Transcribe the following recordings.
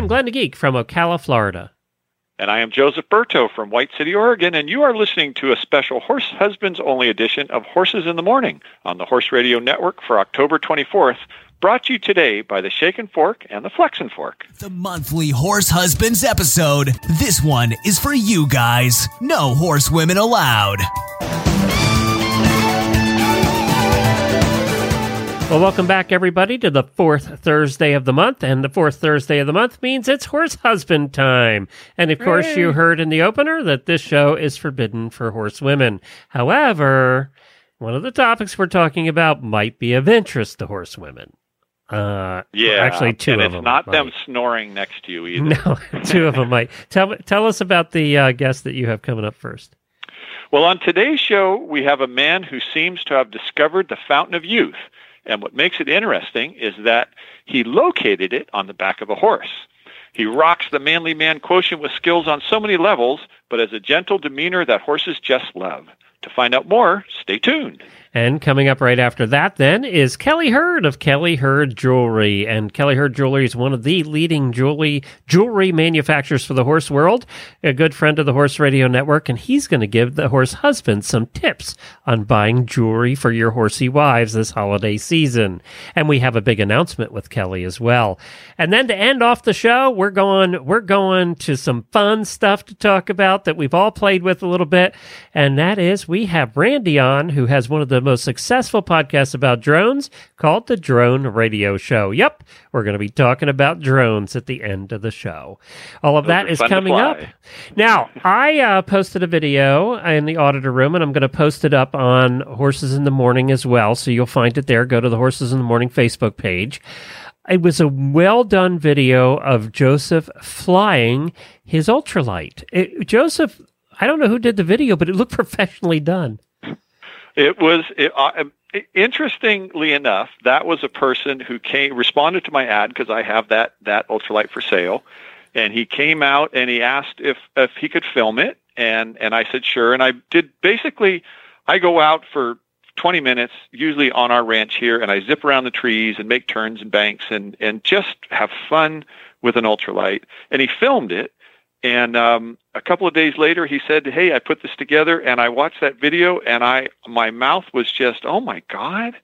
I am Glenn the Geek from Ocala, Florida. And I am Joseph Berto from White City, Oregon, and you are listening to a special Horse Husbands Only edition of Horses in the Morning on the Horse Radio Network for October 24th, brought to you today by the Shaken Fork and the Flexen Fork. The monthly Horse Husbands episode. This one is for you guys. No horse women allowed. Well, welcome back, everybody, to the fourth Thursday of the month. And the fourth Thursday of the month means it's horse husband time. And of course, you heard in the opener that this show is forbidden for horsewomen. However, one of the topics we're talking about might be of interest to horsewomen. Uh, Yeah, actually, two and of it's them. not them snoring next to you either. No, two of them might. Tell tell us about the uh, guest that you have coming up first. Well, on today's show, we have a man who seems to have discovered the fountain of youth. And what makes it interesting is that he located it on the back of a horse. He rocks the manly man quotient with skills on so many levels, but has a gentle demeanor that horses just love. To find out more, stay tuned. And coming up right after that, then, is Kelly Herd of Kelly Herd Jewelry. And Kelly Herd Jewelry is one of the leading jewelry jewelry manufacturers for the horse world, a good friend of the Horse Radio Network, and he's going to give the horse husband some tips on buying jewelry for your horsey wives this holiday season. And we have a big announcement with Kelly as well. And then to end off the show, we're going we're going to some fun stuff to talk about that we've all played with a little bit, and that is we have Randy on who has one of the most successful podcasts about drones called the Drone Radio Show. Yep, we're going to be talking about drones at the end of the show. All of that is coming up. Now, I uh, posted a video in the auditor room, and I'm going to post it up on Horses in the Morning as well. So you'll find it there. Go to the Horses in the Morning Facebook page. It was a well done video of Joseph flying his ultralight. It, Joseph, I don't know who did the video, but it looked professionally done. It was it, uh, interestingly enough, that was a person who came responded to my ad because I have that that ultralight for sale, and he came out and he asked if if he could film it, and and I said sure, and I did basically. I go out for 20 minutes, usually on our ranch here, and I zip around the trees and make turns and banks and and just have fun with an ultralight. And he filmed it, and um, a couple of days later, he said, "Hey, I put this together," and I watched that video, and I my mouth was just, "Oh my god,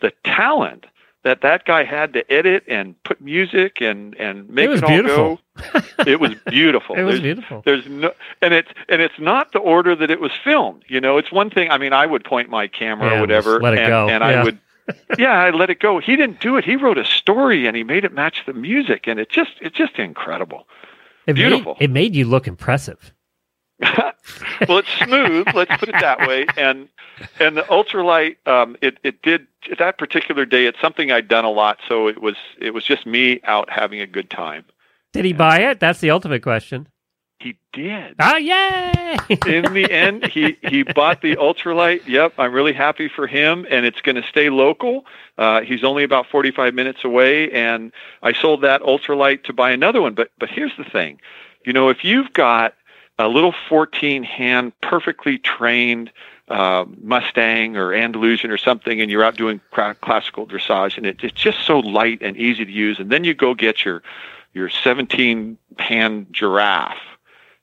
the talent that that guy had to edit and put music and and make was all beautiful. go." it was beautiful. It was There's- beautiful. There's no, and it's and it's not the order that it was filmed. You know, it's one thing. I mean, I would point my camera Yeah, or whatever, let it and, go. and Yeah. I would. yeah, I let it go. He didn't do it. He wrote a story and he made it match the music, and it just it's just incredible. It Beautiful. Made, it made you look impressive. well, it's smooth. let's put it that way. And and the ultralight, um, it it did that particular day. It's something I'd done a lot, so it was it was just me out having a good time. Did he buy it? That's the ultimate question. He did. Ah, yay! In the end, he he bought the ultralight. Yep, I'm really happy for him, and it's going to stay local. Uh, he's only about 45 minutes away, and I sold that ultralight to buy another one. But but here's the thing, you know, if you've got a little 14 hand, perfectly trained uh, Mustang or Andalusian or something, and you're out doing cra- classical dressage, and it, it's just so light and easy to use, and then you go get your your 17 hand giraffe,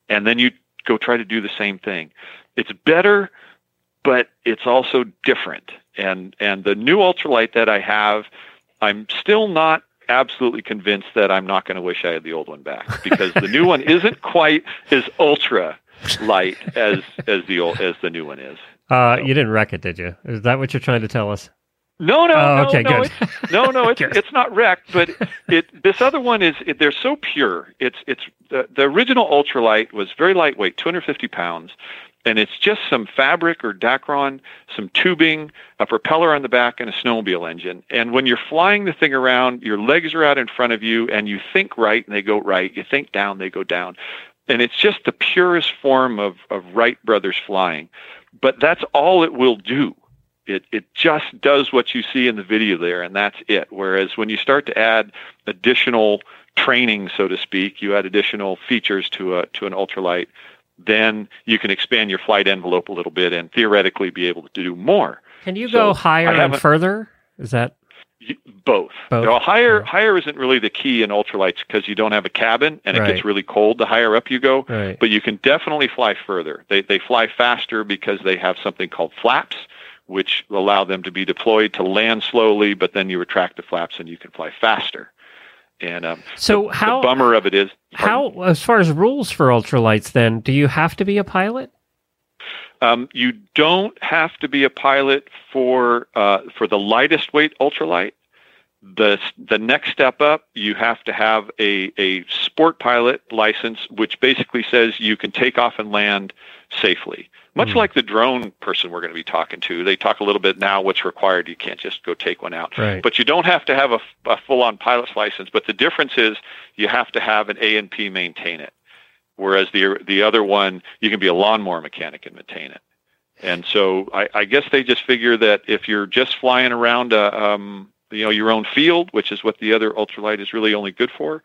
and then you go try to do the same thing. It's better, but it's also different. And and the new ultralight that I have, I'm still not absolutely convinced that I'm not going to wish I had the old one back because the new one isn't quite as ultra light as as the old as the new one is. Uh, you didn't wreck it, did you? Is that what you're trying to tell us? No, no, Oh, no, okay, no, good. it's, no, no. It's it's not wrecked, but it. This other one is. It, they're so pure. It's it's the, the original ultralight was very lightweight, 250 pounds, and it's just some fabric or Dacron, some tubing, a propeller on the back, and a snowmobile engine. And when you're flying the thing around, your legs are out in front of you, and you think right, and they go right. You think down, they go down. And it's just the purest form of, of Wright brothers flying. But that's all it will do. It, it just does what you see in the video there, and that's it. Whereas when you start to add additional training, so to speak, you add additional features to a to an ultralight, then you can expand your flight envelope a little bit and theoretically be able to do more. Can you So, go higher and further? Is that You- Both. Both. Higher Yeah. higher isn't really the key in ultralights because you don't have a cabin and it gets really cold the higher up you go. right? But you can definitely fly further. They they fly faster because they have something called flaps, which allow them to be deployed to land slowly, but then you retract the flaps and you can fly faster. And um, So how the bummer of it is how as far as rules for ultralights, then do you have to be a pilot? Um, you don't have to be a pilot for uh, for the lightest weight ultralight. The the next step up, you have to have a a sport pilot license, which basically says you can take off and land safely. Much Hmm. like the drone person we're going to be talking to, they talk a little bit now what's required. You can't just go take one out. Right. But you don't have to have a, a full-on pilot's license. But the difference is you have to have an A and P maintain it, whereas the the other one you can be a lawnmower mechanic and maintain it. And so I, I guess they just figure that if you're just flying around a, um, you know your own field, which is what the other ultralight is really only good for,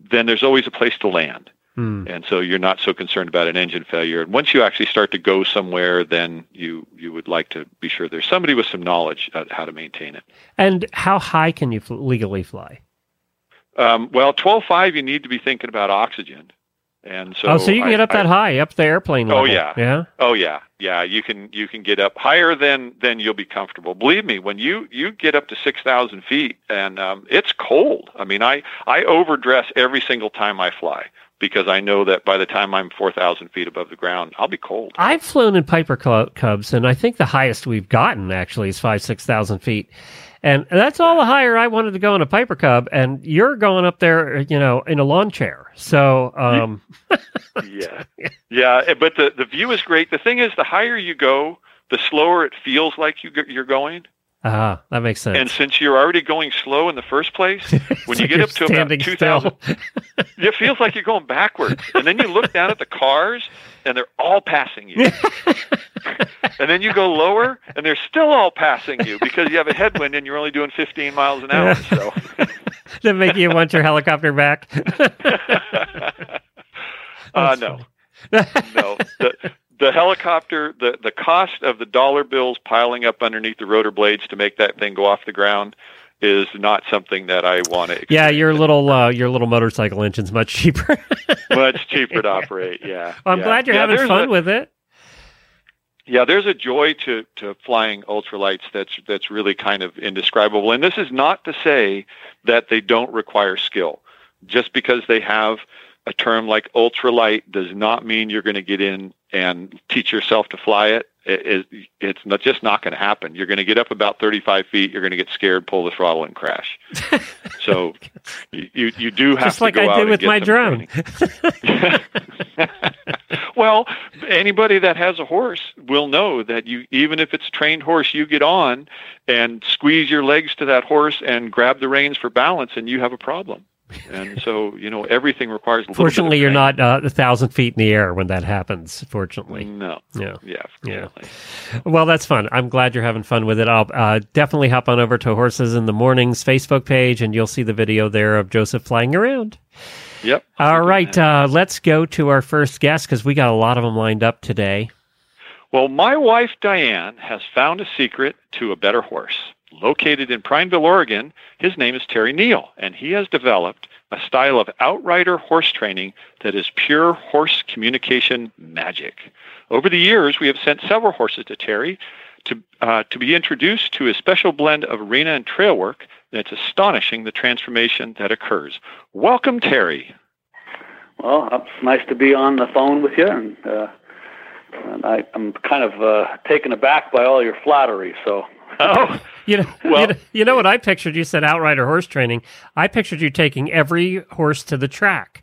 then there's always a place to land. Hmm. And so you're not so concerned about an engine failure. And once you actually start to go somewhere, then you you would like to be sure there's somebody with some knowledge of how to maintain it. And how high can you fl- legally fly? Um, well, 12.5, you need to be thinking about oxygen. And so oh, so you can I- get up I- that high, up the airplane Oh, yeah. yeah. Oh yeah, yeah. You can you can get up higher than than you'll be comfortable. Believe me, when you you get up to six thousand feet and um, it's cold. I mean, I I overdress every single time I fly because I know that by the time I'm four thousand feet above the ground, I'll be cold. I've flown in Piper Cubs, and I think the highest we've gotten actually is five, six thousand feet, and that's all the higher I wanted to go in a Piper Cub. And you're going up there, you know, in a lawn chair. So, um, yeah, yeah. eh, But the the view is great. The thing is, the higher you go, the slower it feels like you you're going. Ah, that makes sense. And since you're already going slow in the first place, when you get up to about standing two still. thousand, it feels like you're going backwards. And then you look down at the cars, and they're all passing you. and then you go lower, and they're still all passing you because you have a headwind and you're only doing 15 miles an hour. So, that make you want your helicopter back? uh, no, no. The, the helicopter, the the cost of the dollar bills piling up underneath the rotor blades to make that thing go off the ground is not something that I want to. yeah, your little uh, your little motorcycle engine's much cheaper. much cheaper to operate. Yeah, Well, I'm yeah. glad you're Yeah, having fun a- with it. Yeah, there's a joy to, to flying ultralights that's that's really kind of indescribable. And this is not to say that they don't require skill. Just because they have a term like ultralight does not mean you're going to get in and teach yourself to fly it. It, it it's not just not going to happen. You're going to get up about 35 feet. You're going to get scared, pull the throttle, and crash. so you you, do have Just to like go I out did with my drone. well, anybody that has a horse will know that you, even if it's a trained horse, you get on and squeeze your legs to that horse and grab the reins for balance, and you have a problem. And so, you know, everything requires. A little bit of Fortunately, you're not uh, a thousand feet in the air when that happens. Fortunately, No. yeah. Yeah. Yeah. Well, that's fun. I'm glad you're having fun with it. I'll uh, definitely hop on over to Horses in the Mornings Facebook page, and you'll see the video there of Joseph flying around. Yep. All right, uh, let's go to our first guest because we got a lot of them lined up today. Well, my wife Diane has found a secret to a better horse. Located in Prineville, Oregon, his name is Terry Neal, and he has developed a style of outrider horse training that is pure horse communication magic. Over the years, we have sent several horses to Terry to, uh, to be introduced to a special blend of arena and trail work, and it's astonishing the transformation that occurs. Welcome, Terry. Well, it's nice to be on the phone with you, and, uh, and I, I'm kind of uh, taken aback by all your flattery. So, Oh, You know, Well- you know, you know what I pictured? You said outrider horse training. I pictured you taking every horse to the track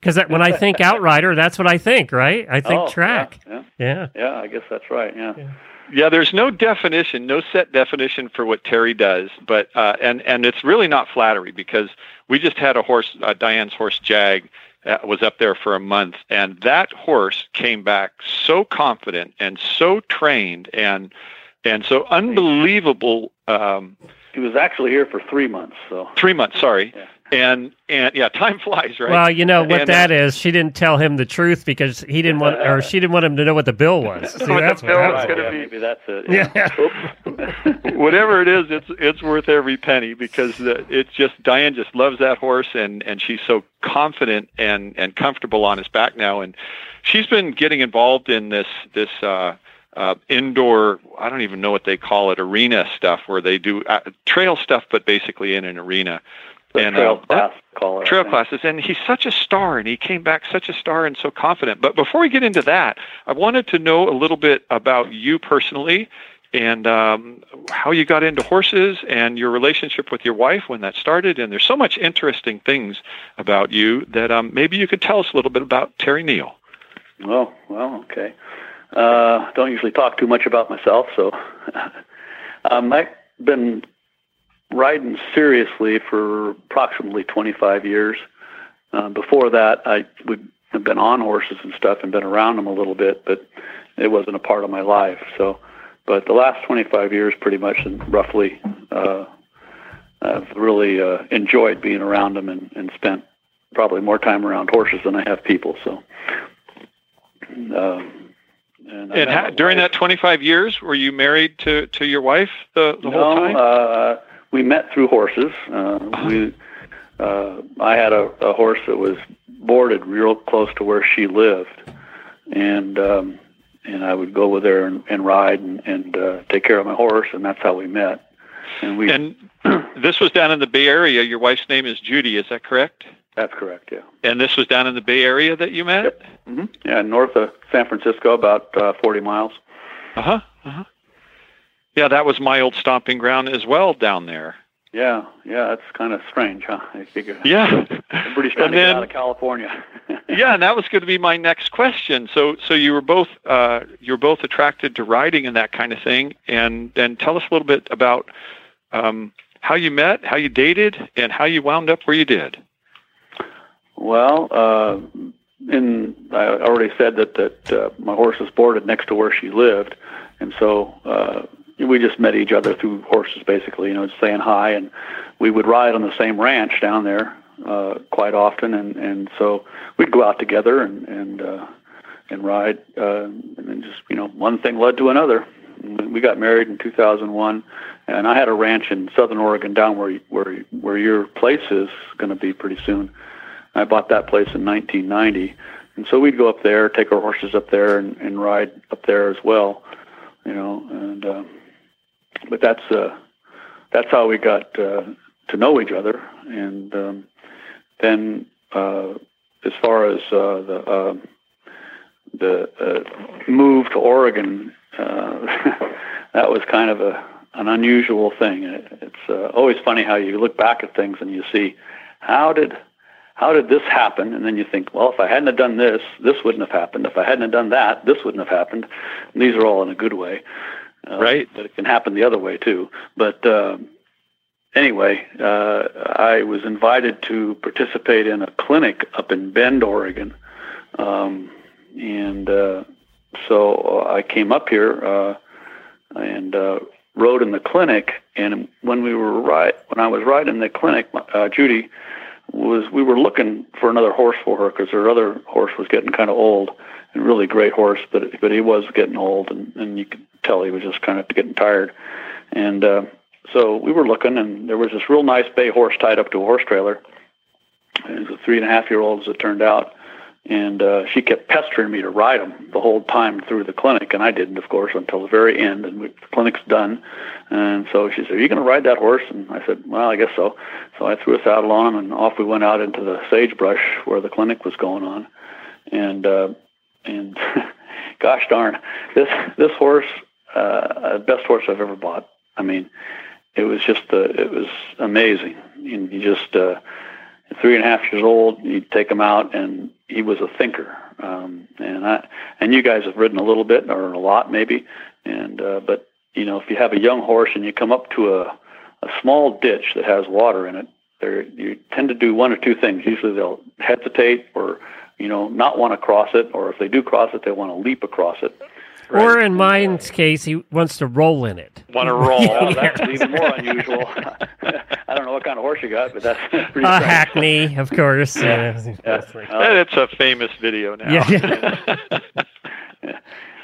Because when I think outrider, that's what I think, right? I think Oh, track. Yeah, Yeah. yeah, yeah, I guess that's right. Yeah. Yeah, there's no definition, no set definition for what Terry does, but uh, and and it's really not flattery because we just had a horse, uh, Diane's horse Jag, uh, was up there for a month, and that horse came back so confident and so trained and and so unbelievable. Um, He was actually here for three months, so three months, sorry, Yeah. and and yeah, time flies, right? Well, you know what And, that uh, is. She didn't tell him the truth because he didn't want, or she didn't want him to know what the bill was. See, What the that's bill what was gonna yeah, be- maybe that's it. Yeah. Oops. whatever it is, it's it's worth every penny because the, it's just Diane just loves that horse and and she's so confident and and comfortable on his back now, and she's been getting involved in this this. uh uh, indoor, I don't even know what they call it, arena stuff where they do uh, trail stuff, but basically in an arena. The and trail uh, class caller. I trail classes and he's such a star and he came back such a star and so confident but before we get into that i wanted to know a little bit about you personally and um, how you got into horses and your relationship with your wife when that started and there's so much interesting things about you that um, maybe you could tell us a little bit about terry neal Well, well, okay. Uh, don't usually talk too much about myself, so um, I've been riding seriously for approximately 25 years. Uh, before that, I would have been on horses and stuff and been around them a little bit, but it wasn't a part of my life. So, but the last 25 years, pretty much, and roughly, uh, I've really uh, enjoyed being around them and, and spent probably more time around horses than I have people. So. Um, and and ha- during wife- that 25 years were you married to, to your wife the, the whole no, time? uh, we met through horses. Uh, We, uh, I had a, a horse that was boarded real close to where she lived, and um, and I would go with her and, and ride and, and uh, take care of my horse, and that's how we met. And we and this was down in the bay area. Your wife's name is judy. Is that correct that's correct, yeah. And this was down in the Bay Area that you met? Yep. hmm Yeah, north of San Francisco, about uh, 40 miles. Uh huh. Uh huh. Yeah, that was my old stomping ground as well down there. Yeah, yeah, that's kind of strange, huh? I figure Yeah. everybody's trying And to get out of California. yeah, and that was going to be my next question. So, so you were both uh, you were both attracted to riding and that kind of thing, and then tell us a little bit about um, how you met, how you dated, and how you wound up where you did. Well, uh, in I already said that that uh, my horse was boarded next to where she lived, and so uh, we just met each other through horses, basically. You know, just saying hi, and we would ride on the same ranch down there uh, quite often, and and so we'd go out together and and uh, and ride, uh, and then just you know one thing led to another. We got married in 2001, and I had a ranch in Southern Oregon, down where where where your place is going to be pretty soon. I bought that place in 1990, and so we'd go up there, take our horses up there, and, and ride up there as well, you know. And uh, but that's uh, that's how we got uh, to know each other, and um, then uh, as far as uh, the uh, the uh, move to Oregon, uh, that was kind of a an unusual thing. It, it's uh, always funny how you look back at things and you see how did how did this happen? And then you think, well, if I hadn't have done this, this wouldn't have happened. If I hadn't have done that, this wouldn't have happened. And these are all in a good way, uh, Right. But it can happen the other way too. But uh, anyway, uh, I was invited to participate in a clinic up in Bend, Oregon, um, and uh, so I came up here uh, and uh, rode in the clinic. And when we were right, when I was riding in the clinic, uh, Judy was we were looking for another horse for her because her other horse was getting kind of old and really great horse, but but he was getting old and and you could tell he was just kind of getting tired. And uh, so we were looking, and there was this real nice bay horse tied up to a horse trailer. It was a three and a half year old, as it turned out. And uh, she kept pestering me to ride him the whole time through the clinic, and I didn't, of course, until the very end. And we, the clinic's done, and so she said, "Are you going to ride that horse?" And I said, "Well, I guess so." So I threw a saddle on him, and off we went out into the sagebrush where the clinic was going on. And uh, and gosh darn, this this horse, uh, the best horse I've ever bought. I mean, it was just uh, it was amazing. And you just uh, three and a half years old, you'd take him out, and he was a thinker. Um, and I and you guys have ridden a little bit or a lot maybe, and uh, but you know if you have a young horse and you come up to a a small ditch that has water in it, they you tend to do one or two things. Usually they'll hesitate or you know not want to cross it, or if they do cross it, they want to leap across it. Or in mine's case, he wants to roll in it. Want to roll? Well, that's even more unusual. I don't know what kind of horse you got, but that's pretty A strange. hackney, of course. Yeah. Yeah. Yeah. And it's a famous video now. Yeah,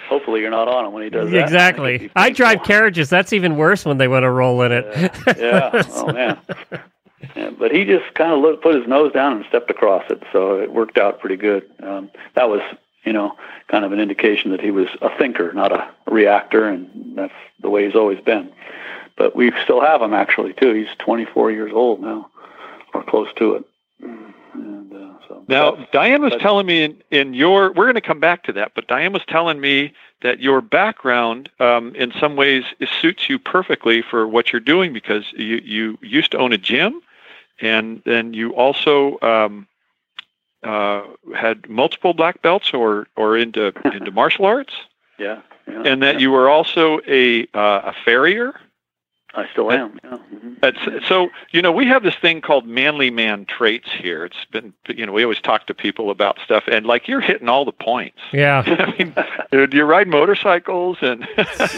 Hopefully, you're not on him when he does that. exactly. I drive carriages. That's even worse when they want to roll in it. yeah. Oh man. Yeah, but he just kind of looked, put his nose down and stepped across it, so it worked out pretty good. Um, that was, you know, kind of an indication that he was a thinker, not a reactor, and that's the way he's always been. But we still have him actually too. He's 24 years old now, or close to it. And, uh, so Now, Diane was but- telling me in, in your, we're going to come back to that, but Diane was telling me that your background um, in some ways it suits you perfectly for what you're doing because you, you used to own a gym and then you also um, uh, had multiple black belts or, or into, into martial arts yeah, yeah, and that yeah. you were also a, uh, a farrier. I still am. Yeah. mhm. That's, so you know we have this thing called manly man traits here. It's been you know we always talk to people about stuff and like you're hitting all the points. Yeah. I mean, do you ride motorcycles and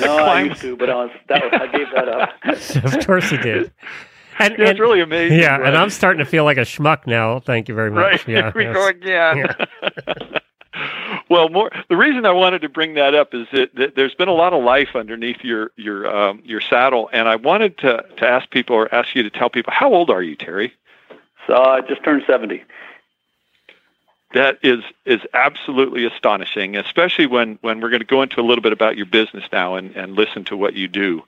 No, I used to, but I was that was, I gave that up. of course he did. And, Yeah, it's really amazing. yeah, and? I'm starting to feel like a schmuck now. Thank you very much. right. Yeah, Here we yes. go again. well, more the reason I wanted to bring that up is that, that there's been a lot of life underneath your your um, your saddle, and I wanted to to ask people or ask you to tell people how old are you, Terry? So I just turned 70. That is is absolutely astonishing, especially when when we're going to go into a little bit about your business now and and listen to what you do.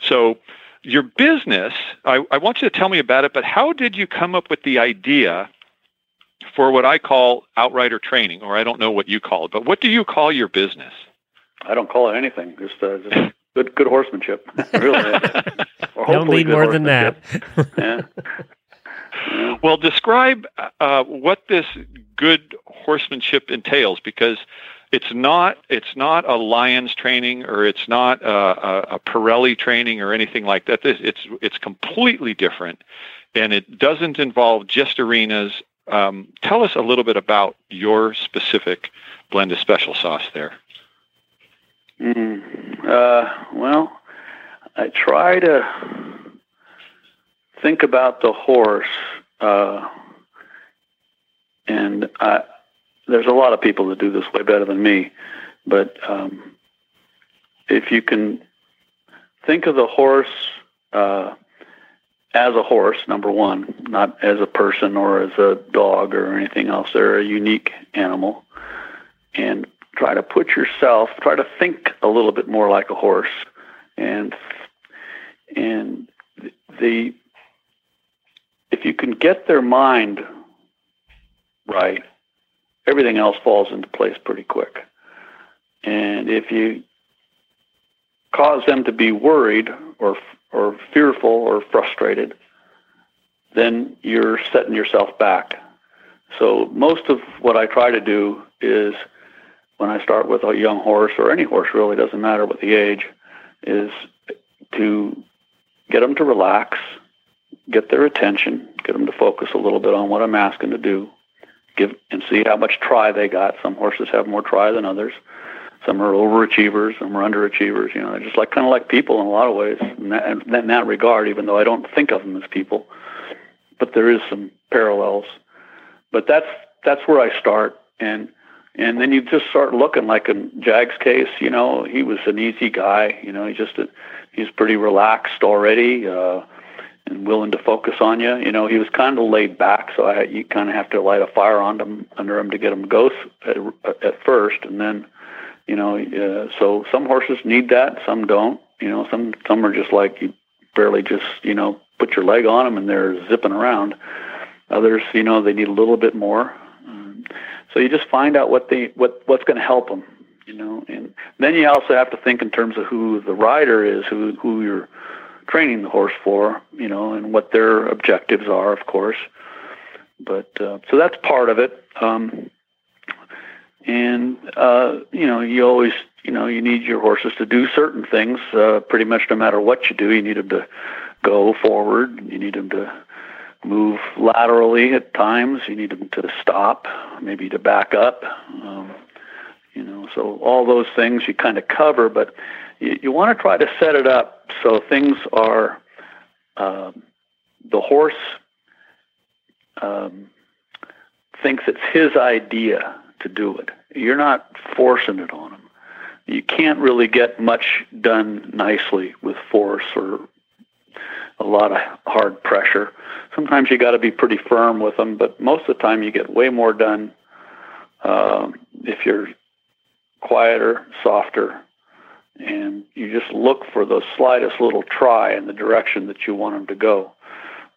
So, your business, I, I want you to tell me about it. But how did you come up with the idea for what I call outrider training, or I don't know what you call it, but what do you call your business? I don't call it anything. Just, uh, just good, good horsemanship. really. Or Don't need more than that. Yeah. Yeah. Well, describe uh, what this good horsemanship entails, because it's not it's not a Lyons training or it's not a, a, a Parelli training or anything like that. It's it's completely different, and it doesn't involve just arenas. Um, tell us a little bit about your specific blend of special sauce there. Mm, uh, well, I try to think about the horse, uh, and I, there's a lot of people that do this way better than me, but um, if you can think of the horse uh, as a horse, number one, not as a person or as a dog or anything else, they're a unique animal, and try to put yourself, try to think a little bit more like a horse, and and the if you can get their mind right, everything else falls into place pretty quick. And if you cause them to be worried or or fearful or frustrated, then you're setting yourself back. So most of what I try to do is when I start with a young horse or any horse really doesn't matter what the age is to get them to relax, get their attention, get them to focus a little bit on what I'm asking to do, give and see how much try they got. Some horses have more try than others. Some are overachievers, some are underachievers. You know, they're just like kind of like people in a lot of ways. In that, in that regard, even though I don't think of them as people, but there is some parallels. But that's that's where I start, and and then you just start looking like in Jag's case. You know, he was an easy guy. You know, he just he's pretty relaxed already. Uh, and willing to focus on you. You know, he was kind of laid back, so I, you kind of have to light a fire on him under him to get him to at, at first, and then, you know, uh, so some horses need that, some don't. You know, some some are just like you barely just you know put your leg on them and they're zipping around. Others, you know, they need a little bit more. So you just find out what they what what's going to help them. You know, and then you also have to think in terms of who the rider is, who who you're training the horse for, you know, and what their objectives are, of course. but uh, so that's part of it. Um, and uh, you know, you always you know you need your horses to do certain things. Uh, pretty much no matter what you do, you need them to go forward. You need them to move laterally at times. You need them to stop, maybe to back up. Um, you know, so all those things you kind of cover, but you, you want to try to set it up so things are um, the horse um, thinks it's his idea to do it. You're not forcing it on him. You can't really get much done nicely with force or a lot of hard pressure. Sometimes you got to be pretty firm with them, but most of the time you get way more done um, if you're quieter, softer, and you just look for the slightest little try in the direction that you want them to go.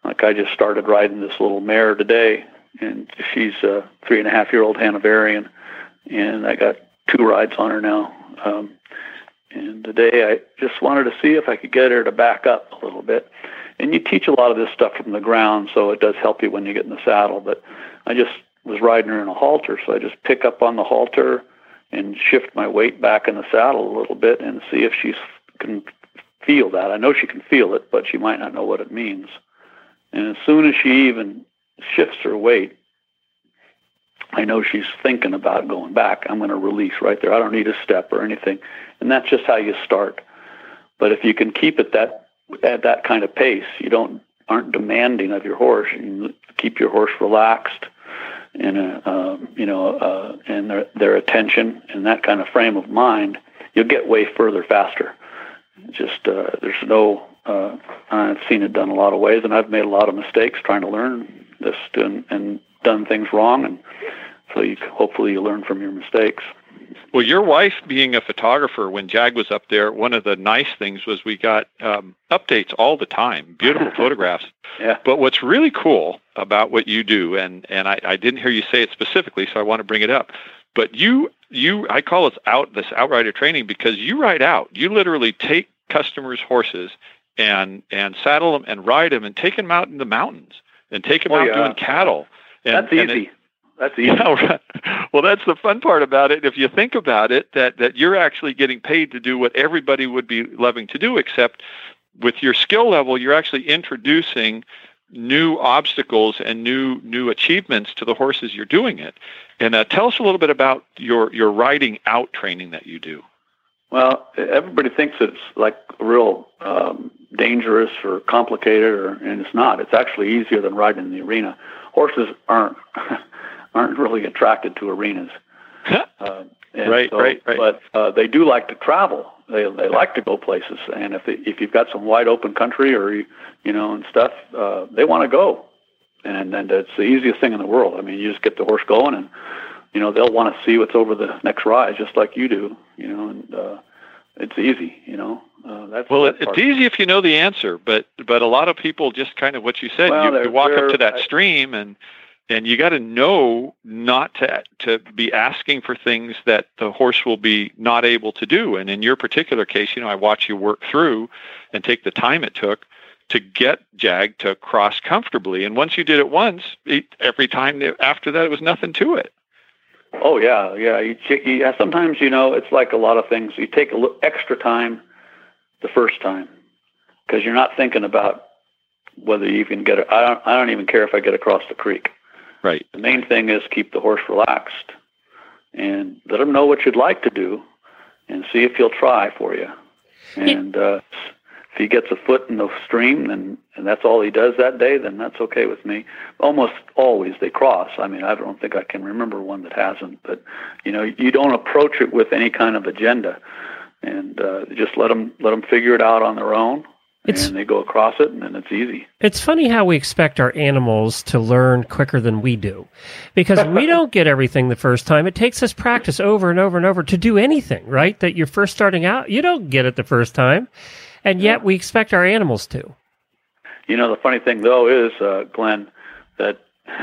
Like I just started riding this little mare today, and she's a three and a half year old Hanoverian, and I got two rides on her now. Um, and today I just wanted to see if I could get her to back up a little bit. And you teach a lot of this stuff from the ground, so it does help you when you get in the saddle. But I just was riding her in a halter, so I just pick up on the halter and shift my weight back in the saddle a little bit and see if she can feel that. I know she can feel it, but she might not know what it means. And as soon as she even shifts her weight, I know she's thinking about going back. I'm going to release right there. I don't need a step or anything. And that's just how you start. But if you can keep it that at that kind of pace, you don't aren't demanding of your horse. You keep your horse relaxed and uh, um, you know uh, and their their attention and that kind of frame of mind, you'll get way further faster. Just uh, there's no uh, I've seen it done a lot of ways, and I've made a lot of mistakes trying to learn this and, and done things wrong, and so you hopefully you learn from your mistakes. Well, your wife being a photographer, when Jag was up there, one of the nice things was we got um, updates all the time, beautiful photographs. Yeah. But what's really cool about what you do, and and I, I didn't hear you say it specifically, so I want to bring it up. But you you I call it out this outrider training because you ride out. You literally take customers' horses and and saddle them and ride them and take them out in the mountains and take them Oh, out yeah. doing cattle. And, That's easy. That's yeah, right. Well, that's the fun part about it. If you think about it, that that you're actually getting paid to do what everybody would be loving to do, except with your skill level, you're actually introducing new obstacles and new new achievements to the horses you're doing it. And uh, tell us a little bit about your your riding out training that you do. Well, everybody thinks it's like real um, dangerous or complicated, or, and it's not. It's actually easier than riding in the arena. Horses aren't aren't really attracted to arenas. Uh, and Right, right, right. But uh, they do like to travel. They they like to go places, and if they, if you've got some wide open country or you you know and stuff, uh, they want to go, and and it's the easiest thing in the world. I mean, you just get the horse going, and you know they'll want to see what's over the next rise, just like you do. You know, and uh, it's easy. You know, uh, that's Well, that's it, it's easy if you know the answer, but but a lot of people just kind of what you said. Well, you, you walk up to that I- stream and and you got to know not to to be asking for things that the horse will be not able to do. And in your particular case, you know, I watch you work through and take the time it took to get Jag to cross comfortably. And once you did it once, it, every time after that, it was nothing to it. Oh yeah, yeah. You, you, sometimes you know it's like a lot of things. You take a little extra time the first time because you're not thinking about whether you can get. A, I don't. I don't even care if I get across the creek. Right. The main thing is keep the horse relaxed and let him know what you'd like to do, and see if he'll try for you. And uh, if he gets a foot in the stream, and and that's all he does that day, then that's okay with me. Almost always they cross. I mean, I don't think I can remember one that hasn't. But you know, you don't approach it with any kind of agenda, and uh, just let them let them figure it out on their own. It's- and they go across it, and then it's easy. It's funny how we expect our animals to learn quicker than we do. Because we don't get everything the first time. It takes us practice over and over and over to do anything, right? That you're first starting out, you don't get it the first time. And yet we expect our animals to. You know, the funny thing though is, uh, Glenn, that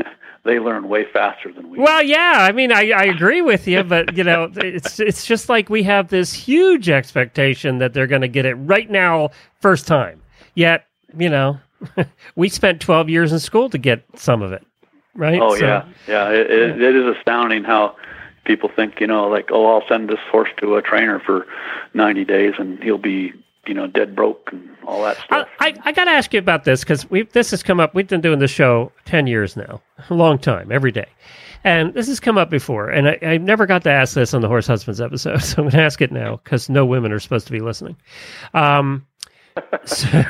they learn way faster than we. do. Well, yeah, I mean, I, I agree with you, but you know, it's it's just like we have this huge expectation that they're going to get it right now, first time. Yet, you know, we spent twelve years in school to get some of it. right? Oh So- yeah, yeah. It, it, it is astounding how people think you know like oh I'll send this horse to a trainer for 90 days and he'll be you know dead broke and all that I, stuff. I, I got to ask you about this because we this has come up. We've been doing this show ten years now, a long time, every day, and this has come up before. And I, I never got to ask this on the horse husbands episode, so I'm going to ask it now because no women are supposed to be listening. Um, so,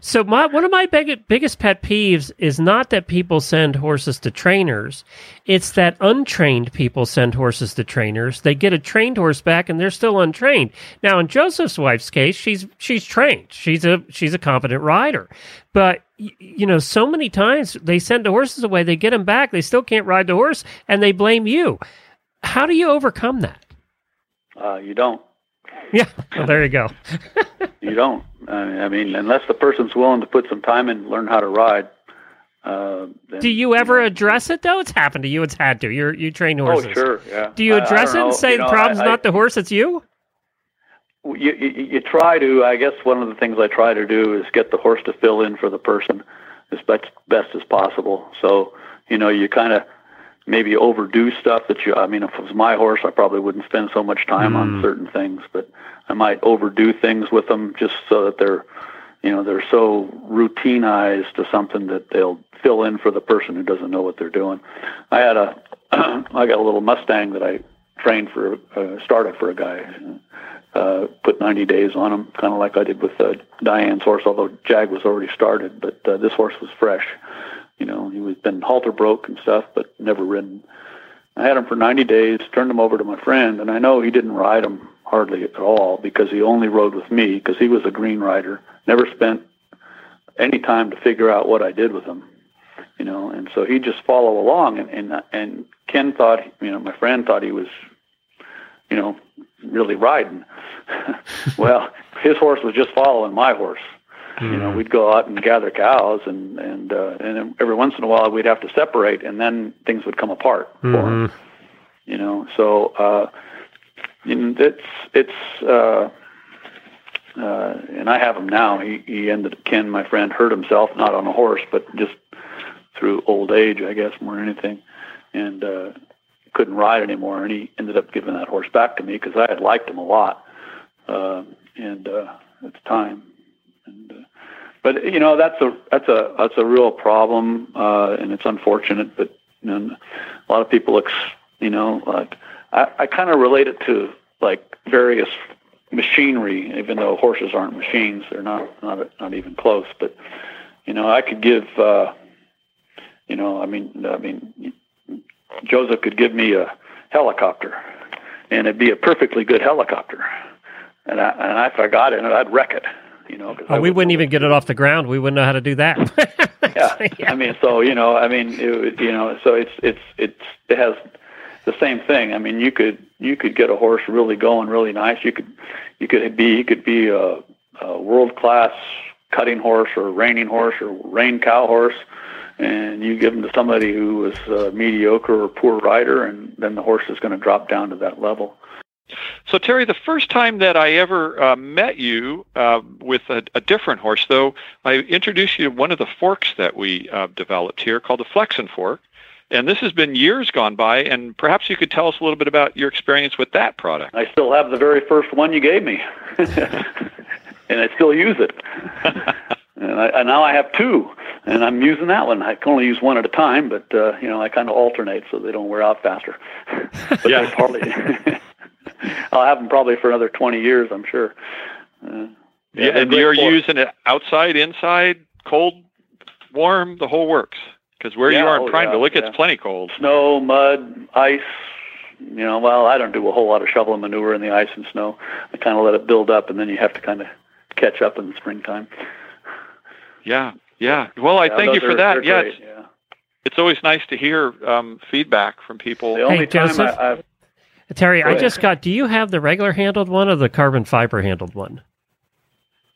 so my one of my big, biggest pet peeves is not that people send horses to trainers; it's that untrained people send horses to trainers. They get a trained horse back, and they're still untrained. Now, in Joseph's wife's case, she's she's trained. She's a she's a competent rider, but you know, so many times they send the horses away, they get them back, they still can't ride the horse, and they blame you. How do you overcome that? Uh, you don't. Yeah, well, there you go. You don't. I I mean, unless the person's willing to put some time in and learn how to ride. Uh, then, Do you ever know, address it though? It's happened to you. It's had to. You're you train horses. Oh horses. sure, yeah. Do you I- I address it and know, say you the know, problem's I- not the horse, it's you? you, you you try to i guess one of the things i try to do is get the horse to fill in for the person as best, best as possible so you know you kind of maybe overdo stuff that you i mean if it was my horse i probably wouldn't spend so much time on certain things but i might overdo things with them just so that they're you know they're so routinized to something that they'll fill in for the person who doesn't know what they're doing i had a i got a little mustang that i trained for uh, started for a guy uh, put 90 days on him, kind of like I did with uh, Diane's horse, although Jag was already started. But uh, this horse was fresh. You know, he was been halter broke and stuff, but never ridden. I had him for 90 days, turned him over to my friend, and I know he didn't ride him hardly at all because he only rode with me because he was a green rider. Never spent any time to figure out what I did with him. You know, and so he'd just follow along, and and and Ken thought, you know, my friend thought he was, you know, really riding. well, his horse was just following my horse. You know, we'd go out and gather cows, and and uh, and every once in a while we'd have to separate, and then things would come apart for him. You know, so uh, know, it's it's uh, uh, and I have him now. He he ended Ken, my friend, hurt himself not on a horse, but just through old age, I guess, more than anything, and uh, couldn't ride anymore. And he ended up giving that horse back to me because I had liked him a lot, uh, and uh, at the time. And, uh, but you know that's a that's a that's a real problem, uh, and it's unfortunate. But you know, a lot of people, ex, you know, like I, I kind of relate it to like various machinery, even though horses aren't machines, they're not not not even close. But you know, I could give, uh, you know, I mean, I mean, Joseph could give me a helicopter, and it'd be a perfectly good helicopter, and I, and if I got in it, I'd wreck it. You know, 'cause I Oh, we wouldn't even get it off the ground. We wouldn't know how to do that. yeah. I mean, so you know, I mean, it, you know, so it's it's it's it has the same thing. I mean, you could you could get a horse really going, really nice. You could you could be you could be a, a world class cutting horse or reining horse or rein cow horse, and you give them to somebody who is a mediocre or poor rider, and then the horse is going to drop down to that level. So Terry, the first time that I ever uh, met you uh, with a, a different horse, though, I introduced you to one of the forks that we uh, developed here called the Flexin fork. And this has been years gone by, and perhaps you could tell us a little bit about your experience with that product. I still have the very first one you gave me, and I still use it. and, I, and now I have two, and I'm using that one. I can only use one at a time, but uh, you know I kind of alternate so they don't wear out faster. but Yeah. I'll have them probably for another 20 years, I'm sure. Uh, Yeah, and you're using it outside, inside, cold, warm, the whole works. Because where you are in oh, Prineville, yeah, it gets yeah. plenty cold. snow, mud, ice. You know, well, I don't do a whole lot of shoveling manure in the ice and snow. I kind of let it build up, and then you have to kind of catch up in the springtime. Yeah, yeah. Well, I Yeah, thank you for are- that. Yeah, it's, yeah. it's always nice to hear um, feedback from people. The only time Joseph? I, I've Terry, I just got. Do you have the regular handled one or the carbon fiber handled one?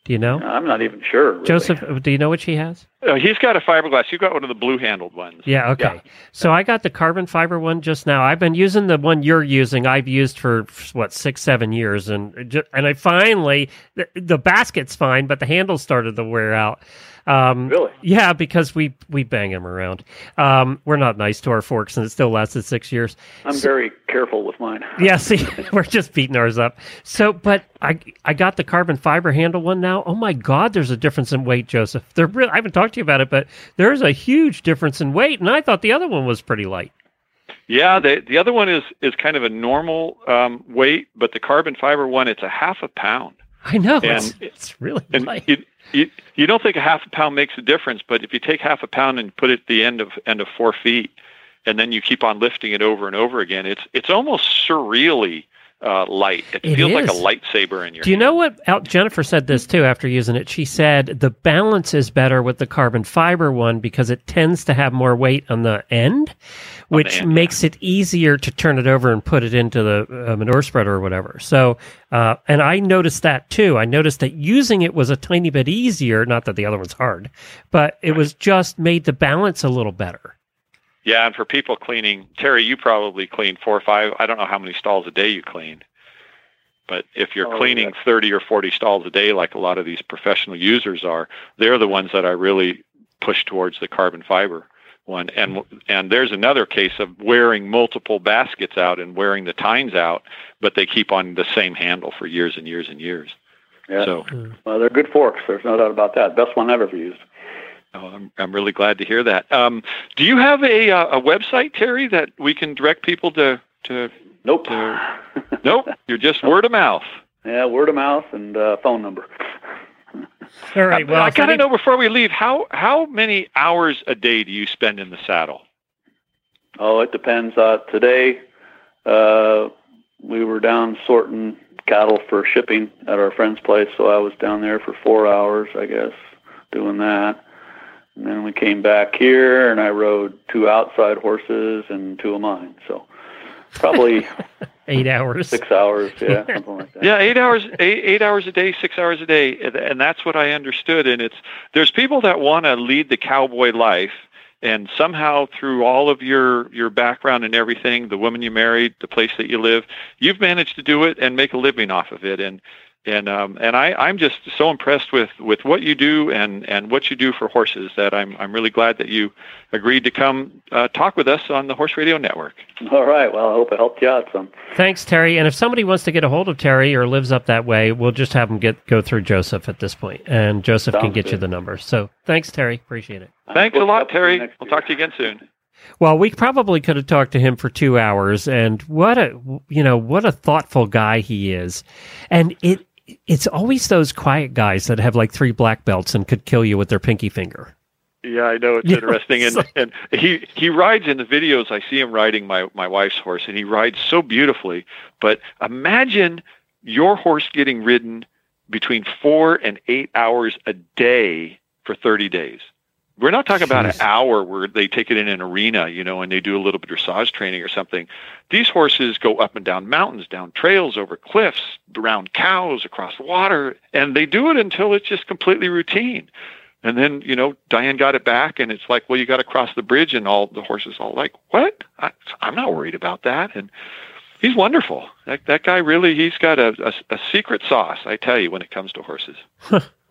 Do you know, I'm not even sure. really. Joseph? Do you know what she has? Uh, he's got a fiberglass. You've got one of the blue-handled ones. Yeah. Okay. Yeah. So I got the carbon fiber one just now. I've been using the one you're using. I've used for what six, seven years, and and I finally the, the basket's fine, but the handle started to wear out. Um, Really? Yeah, because we we bang them around. Um, we're not nice to our forks, and it still lasted six years. I'm very careful with mine. Yeah, see, we're just beating ours up. So, but I I got the carbon fiber handle one now. Oh my God, there's a difference in weight, Joseph. There, really, I haven't talked to you about it, but there's a huge difference in weight, and I thought the other one was pretty light. Yeah, the the other one is is kind of a normal um, weight, but the carbon fiber one it's a half a pound. I know And- it's, it's really And light. you, you you don't think a half a pound makes a difference, but if you take half a pound and put it at the end of end of four feet, and then you keep on lifting it over and over again, it's it's almost surreally uh, light. It, It feels like a lightsaber in your. Do you hand. know what Al- Jennifer said this too after using it? She said the balance is better with the carbon fiber one because it tends to have more weight on the end, which end, yeah. makes it easier to turn it over and put it into the uh, manure spreader or whatever. So, uh, and I noticed that too. I noticed that using it was a tiny bit easier. Not that the other one's hard, but it was just made the balance a little better. Yeah, and for people cleaning, Terry, you probably clean four or five. I don't know how many stalls a day you clean, but if you're Oh, cleaning yeah. 30 or 40 stalls a day, like a lot of these professional users are, they're the ones that I really push towards the carbon fiber one. And and there's another case of wearing multiple baskets out and wearing the tines out, but they keep on the same handle for years and years and years. Yeah. So hmm. Well, they're good forks. There's no doubt about that. Best one I've ever used. Oh, I'm I'm really glad to hear that. Um, do you have a uh, a website, Terry, that we can direct people to to Nope. Nope, you're just word of mouth. yeah, word of mouth and uh, phone number. All right. Well, I if got to any- know before we leave how how many hours a day do you spend in the saddle? Oh, it depends. Uh, today, uh, we were down sorting cattle for shipping at our friend's place, so I was down there for four hours, I guess, doing that. And then we came back here, and I rode two outside horses and two of mine. So probably eight hours. six hours, yeah, something like that. Yeah, eight hours, eight, eight hours a day, six hours a day, and- and that's what I understood. And it's there's people that want to lead the cowboy life, and somehow through all of your your background and everything, the woman you married, the place that you live, you've managed to do it and make a living off of it. And and um, and I I'm just so impressed with with what you do and and what you do for horses that I'm I'm really glad that you agreed to come uh, talk with us on the Horse Radio Network. All right. Well, I hope it helped you out some. Thanks, Terry. And if somebody wants to get a hold of Terry or lives up that way, we'll just have them get go through Joseph at this point, and Joseph can Sounds get you the number. So thanks, Terry. Appreciate it. Thanks a lot, Terry. We'll year. talk to you again soon. Well, we probably could have talked to him for two hours, and what a you know what a thoughtful guy he is, and it it's always those quiet guys that have like three black belts and could kill you with their pinky finger. Yeah, I know it's interesting, and and he he rides in the videos. I see him riding my my wife's horse, and he rides so beautifully. But imagine your horse getting ridden between four and eight hours a day for thirty days. We're not talking about an hour where they take it in an arena, you know, and they do a little bit of dressage training or something. These horses go up and down mountains, down trails, over cliffs, around cows, across water, and they do it until it's just completely routine. And then, you know, Diane got it back, and it's like, well, you got to cross the bridge, and all the horses all like, what? I, I'm not worried about that. And he's wonderful. That that guy really, he's got a, a, a secret sauce, I tell you, when it comes to horses.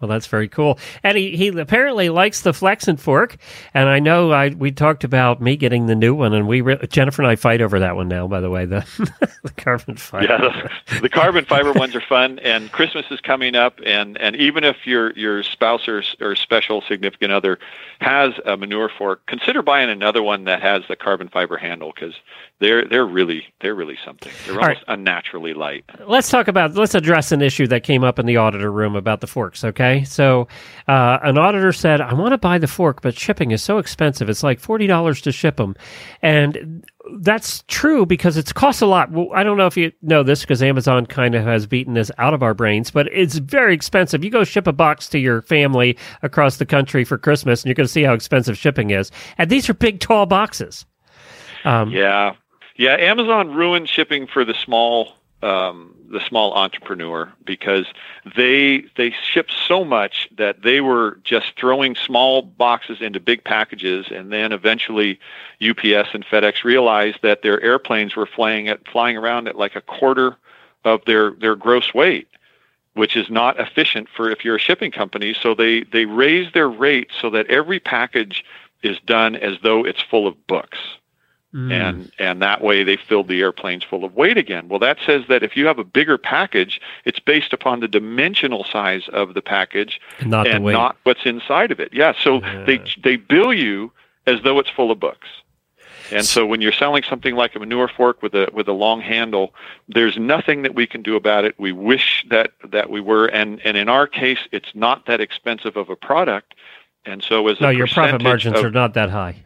Well, that's very cool. And he, he apparently likes the flex and fork. And I know I we talked about me getting the new one, and we re- Jennifer and I fight over that one now. By the way, the, the carbon fiber. Yeah, the, the carbon fiber ones are fun, and Christmas is coming up, and and even if your your spouse or or special significant other has a manure fork, consider buying another one that has the carbon fiber handle because they're they're really they're really something. They're All almost unnaturally light. let's talk about let's address an issue that came up in the auditor room about the forks okay so uh, an auditor said i want to buy the fork but shipping is so expensive it's like $40 to ship them and that's true because it's costs a lot. Well, i don't know if you know this because amazon kind of has beaten this out of our brains but it's very expensive. You go ship a box to your family across the country for christmas and you're going to see how expensive shipping is. And these are big tall boxes. Um, Yeah, yeah. Amazon ruined shipping for the small um, the small entrepreneur because they they shipped so much that they were just throwing small boxes into big packages, and then eventually UPS and FedEx realized that their airplanes were flying at flying around at like a quarter of their their gross weight which is not efficient for if you're a shipping company. So they they raise their rates so that every package is done as though it's full of books. Mm. And and that way they filled the airplanes full of weight again. Well, that says that if you have a bigger package, it's based upon the dimensional size of the package not and not what's inside of it. Yeah, so Yeah. they they bill you as though it's full of books. And so when you're selling something like a manure fork with a with a long handle, there's nothing that we can do about it. We wish that that we were and and in our case it's not that expensive of a product. And so as no, a your profit margins of- are not that high.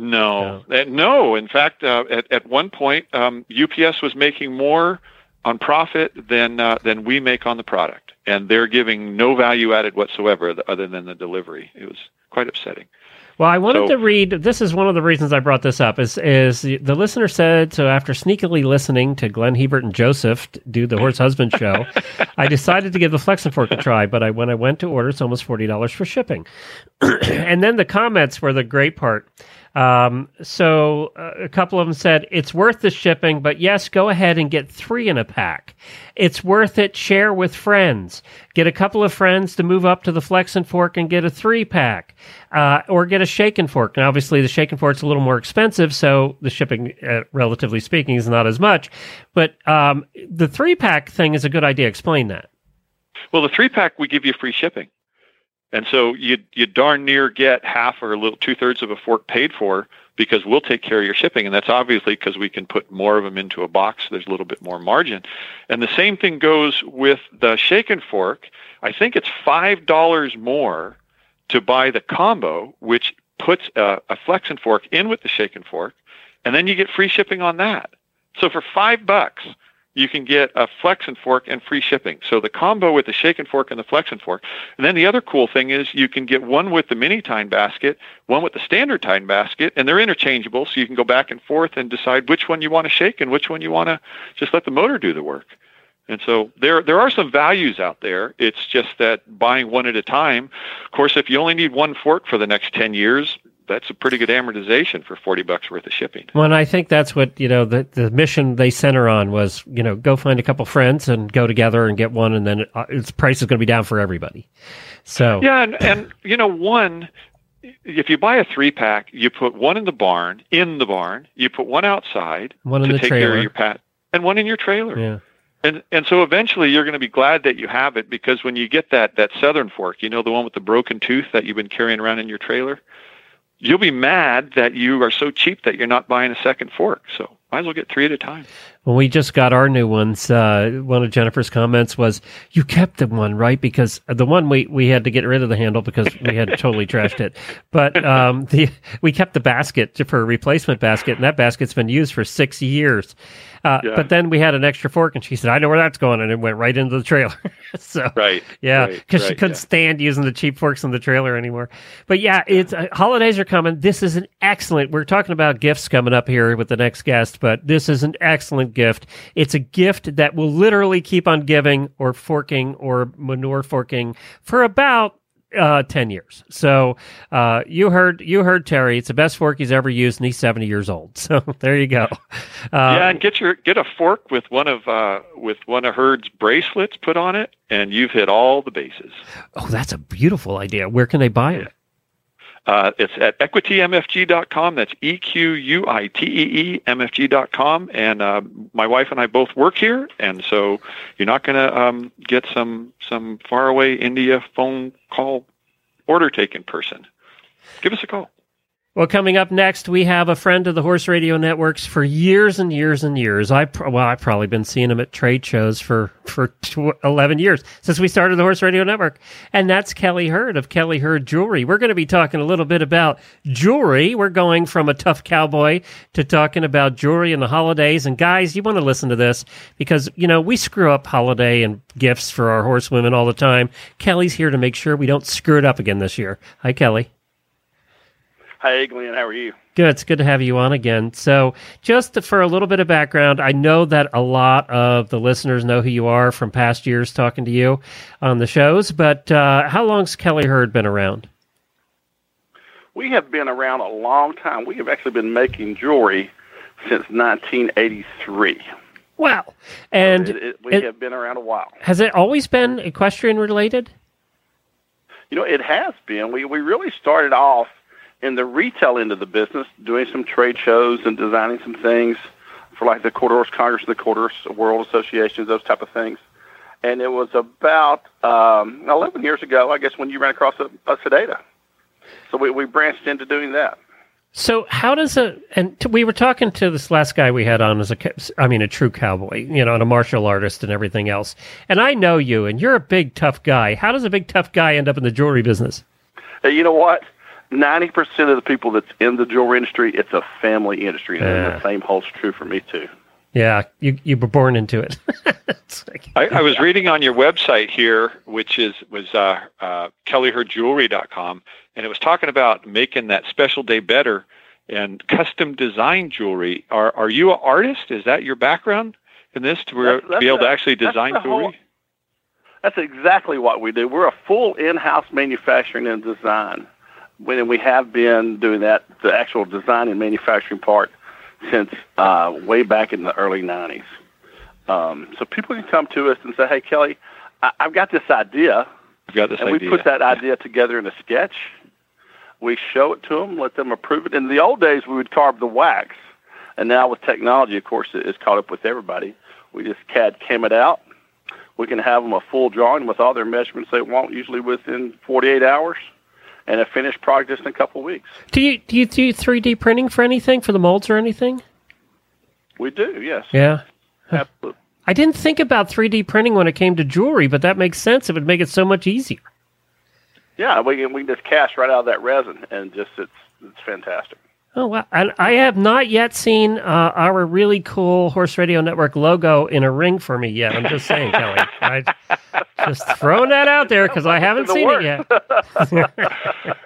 No, Uh, no. In fact, uh, at at one point, um, UPS was making more on profit than uh, than we make on the product, and they're giving no value added whatsoever other than the delivery. It was quite upsetting. Well, I wanted So- to read. This is one of the reasons I brought this up. Is is the listener said so after sneakily listening to Glenn Hebert and Joseph do the horse husband show, I decided to give the Flex and Fork a try. But I when I went to order, it's almost forty dollars for shipping. and then the comments were the great part. Um, so uh, a couple of them said it's worth the shipping, but yes, go ahead and get three in a pack. It's worth it. Share with friends. Get a couple of friends to move up to the Flex and Fork and get a three pack, uh, or get a Shake and Fork. Now, obviously, the Shake and Fork's a little more expensive, so the shipping, uh, relatively speaking, is not as much. But um, the three pack thing is a good idea. Explain that. Well, the three pack we give you free shipping, and so you you darn near get half or a little two thirds of a fork paid for because we'll take care of your shipping, and that's obviously because we can put more of them into a box. There's a little bit more margin, and the same thing goes with the shake and fork. I think it's five dollars more to buy the combo, which puts a, a flex and fork in with the shake and fork, and then you get free shipping on that. So for five bucks, you can get a flex and fork and free shipping. So the combo with the shake and fork and the flex and fork. And then the other cool thing is you can get one with the mini tine basket, one with the standard tine basket, and they're interchangeable. So you can go back and forth and decide which one you want to shake and which one you want to just let the motor do the work. And so there there are some values out there. It's just that buying one at a time. Of course, if you only need one fork for the next 10 years, that's a pretty good amortization for 40 bucks worth of shipping. Well, and I think that's what you know the the mission they center on was you know go find a couple friends and go together and get one, and then it, uh, its price is going to be down for everybody. So Yeah, and, and you know, one, if you buy a three pack, you put one in the barn, in the barn, you put one outside One in to the take care of your pet, and one in your trailer. yeah, And and so eventually you're going to be glad that you have it because when you get that that southern fork, you know the one with the broken tooth that you've been carrying around in your trailer, you'll be mad that you are so cheap that you're not buying a second fork. So might as well get three at a time. When we just got our new ones, uh, one of Jennifer's comments was, "You kept the one right because the one we we had to get rid of the handle because we had totally trashed it, but um, the we kept the basket for a replacement basket, and that basket's been used for six years." Uh, Yeah. But then we had an extra fork, and she said, "I know where that's going," and it went right into the trailer. so Right. Yeah, Right, because she couldn't yeah. stand using the cheap forks in the trailer anymore. But yeah, it's uh, holidays are coming. This is an excellent. We're talking about gifts coming up here with the next guest, but this is an excellent gift. It's a gift that will literally keep on giving or forking or manure forking for about. Uh, ten years. So, uh, you heard you heard Terry. It's the best fork he's ever used, and he's seventy years old. So there you go. Uh, yeah, and get your get a fork with one of uh, with one of Herd's bracelets put on it, and you've hit all the bases. Oh, that's a beautiful idea. Where can they buy it? Uh, it's at equitymfg.com. That's E Q U I T E E MFG.com. And uh, my wife and I both work here, and so you're not going to um, get some some faraway India phone call order taken person. Give us a call. Well, coming up next, we have a friend of the Horse Radio Networks for years and years and years. I well, I've probably been seeing him at trade shows for for tw- eleven years since we started the Horse Radio Network, and that's Kelly Herd of Kelly Herd Jewelry. We're going to be talking a little bit about jewelry. We're going from a tough cowboy to talking about jewelry in the holidays. And guys, you want to listen to this because you know we screw up holiday and gifts for our horsewomen all the time. Kelly's here to make sure we don't screw it up again this year. Hi, Kelly. Hey, Glenn, how are you? Good. It's good to have you on again. So, just for a little bit of background, I know that a lot of the listeners know who you are from past years talking to you on the shows, but uh, how long's Kelly Herd been around? We have been around a long time. We have actually been making jewelry since 1983. Wow. And It, it, we it- have been around a while. has it always been equestrian related? You know, it has been. We we really started off in the retail end of the business, doing some trade shows and designing some things for like the Horse Congress and the Quarter World Associations, those type of things. And it was about um, 11 years ago, I guess, when you ran across a, a Sedata. So we, we branched into doing that. So how does a and t- we were talking to this last guy we had on as a I mean a true cowboy, you know, and a martial artist and everything else. And I know you, and you're a big tough guy. How does a big tough guy end up in the jewelry business? Hey, you know what? 90% of the people that's in the jewelry industry, it's a family industry. And Yeah. the same holds true for me, too. Yeah, you you were born into it. Like- I, I was reading on your website here, which is was uh, uh, kellyherdjewelry.com, and it was talking about making that special day better and custom design jewelry. Are are you an artist? Is that your background in this to, That's- to that's be able to the- actually that's design the whole- jewelry? That's exactly what we do. We're a full in-house manufacturing and design. When we have been doing that, the actual design and manufacturing part since uh, way back in the early '90s. Um, so people can come to us and say, "Hey, Kelly, I- I've got this idea," I've got this and idea. we put that idea together in a sketch. We show it to them, let them approve it. In the old days, we would carve the wax, and now with technology, of course, it is caught up with everybody. We just CAD cam it out. We can have them a full drawing with all their measurements they want, usually within 48 hours, and a finished product just in a couple of weeks. do you do you do three D printing for anything for the molds or anything? We do, yes, Yeah. absolutely. I didn't think about 3D printing when it came to jewelry, but that makes sense. It would make it so much easier. Yeah, we can we can just cast right out of that resin, and just it's it's fantastic. Oh wow! And I have not yet seen uh, our really cool Horse Radio Network logo in a ring for me yet. I'm just saying, Kelly. I just throwing that out there because I haven't seen works. it yet.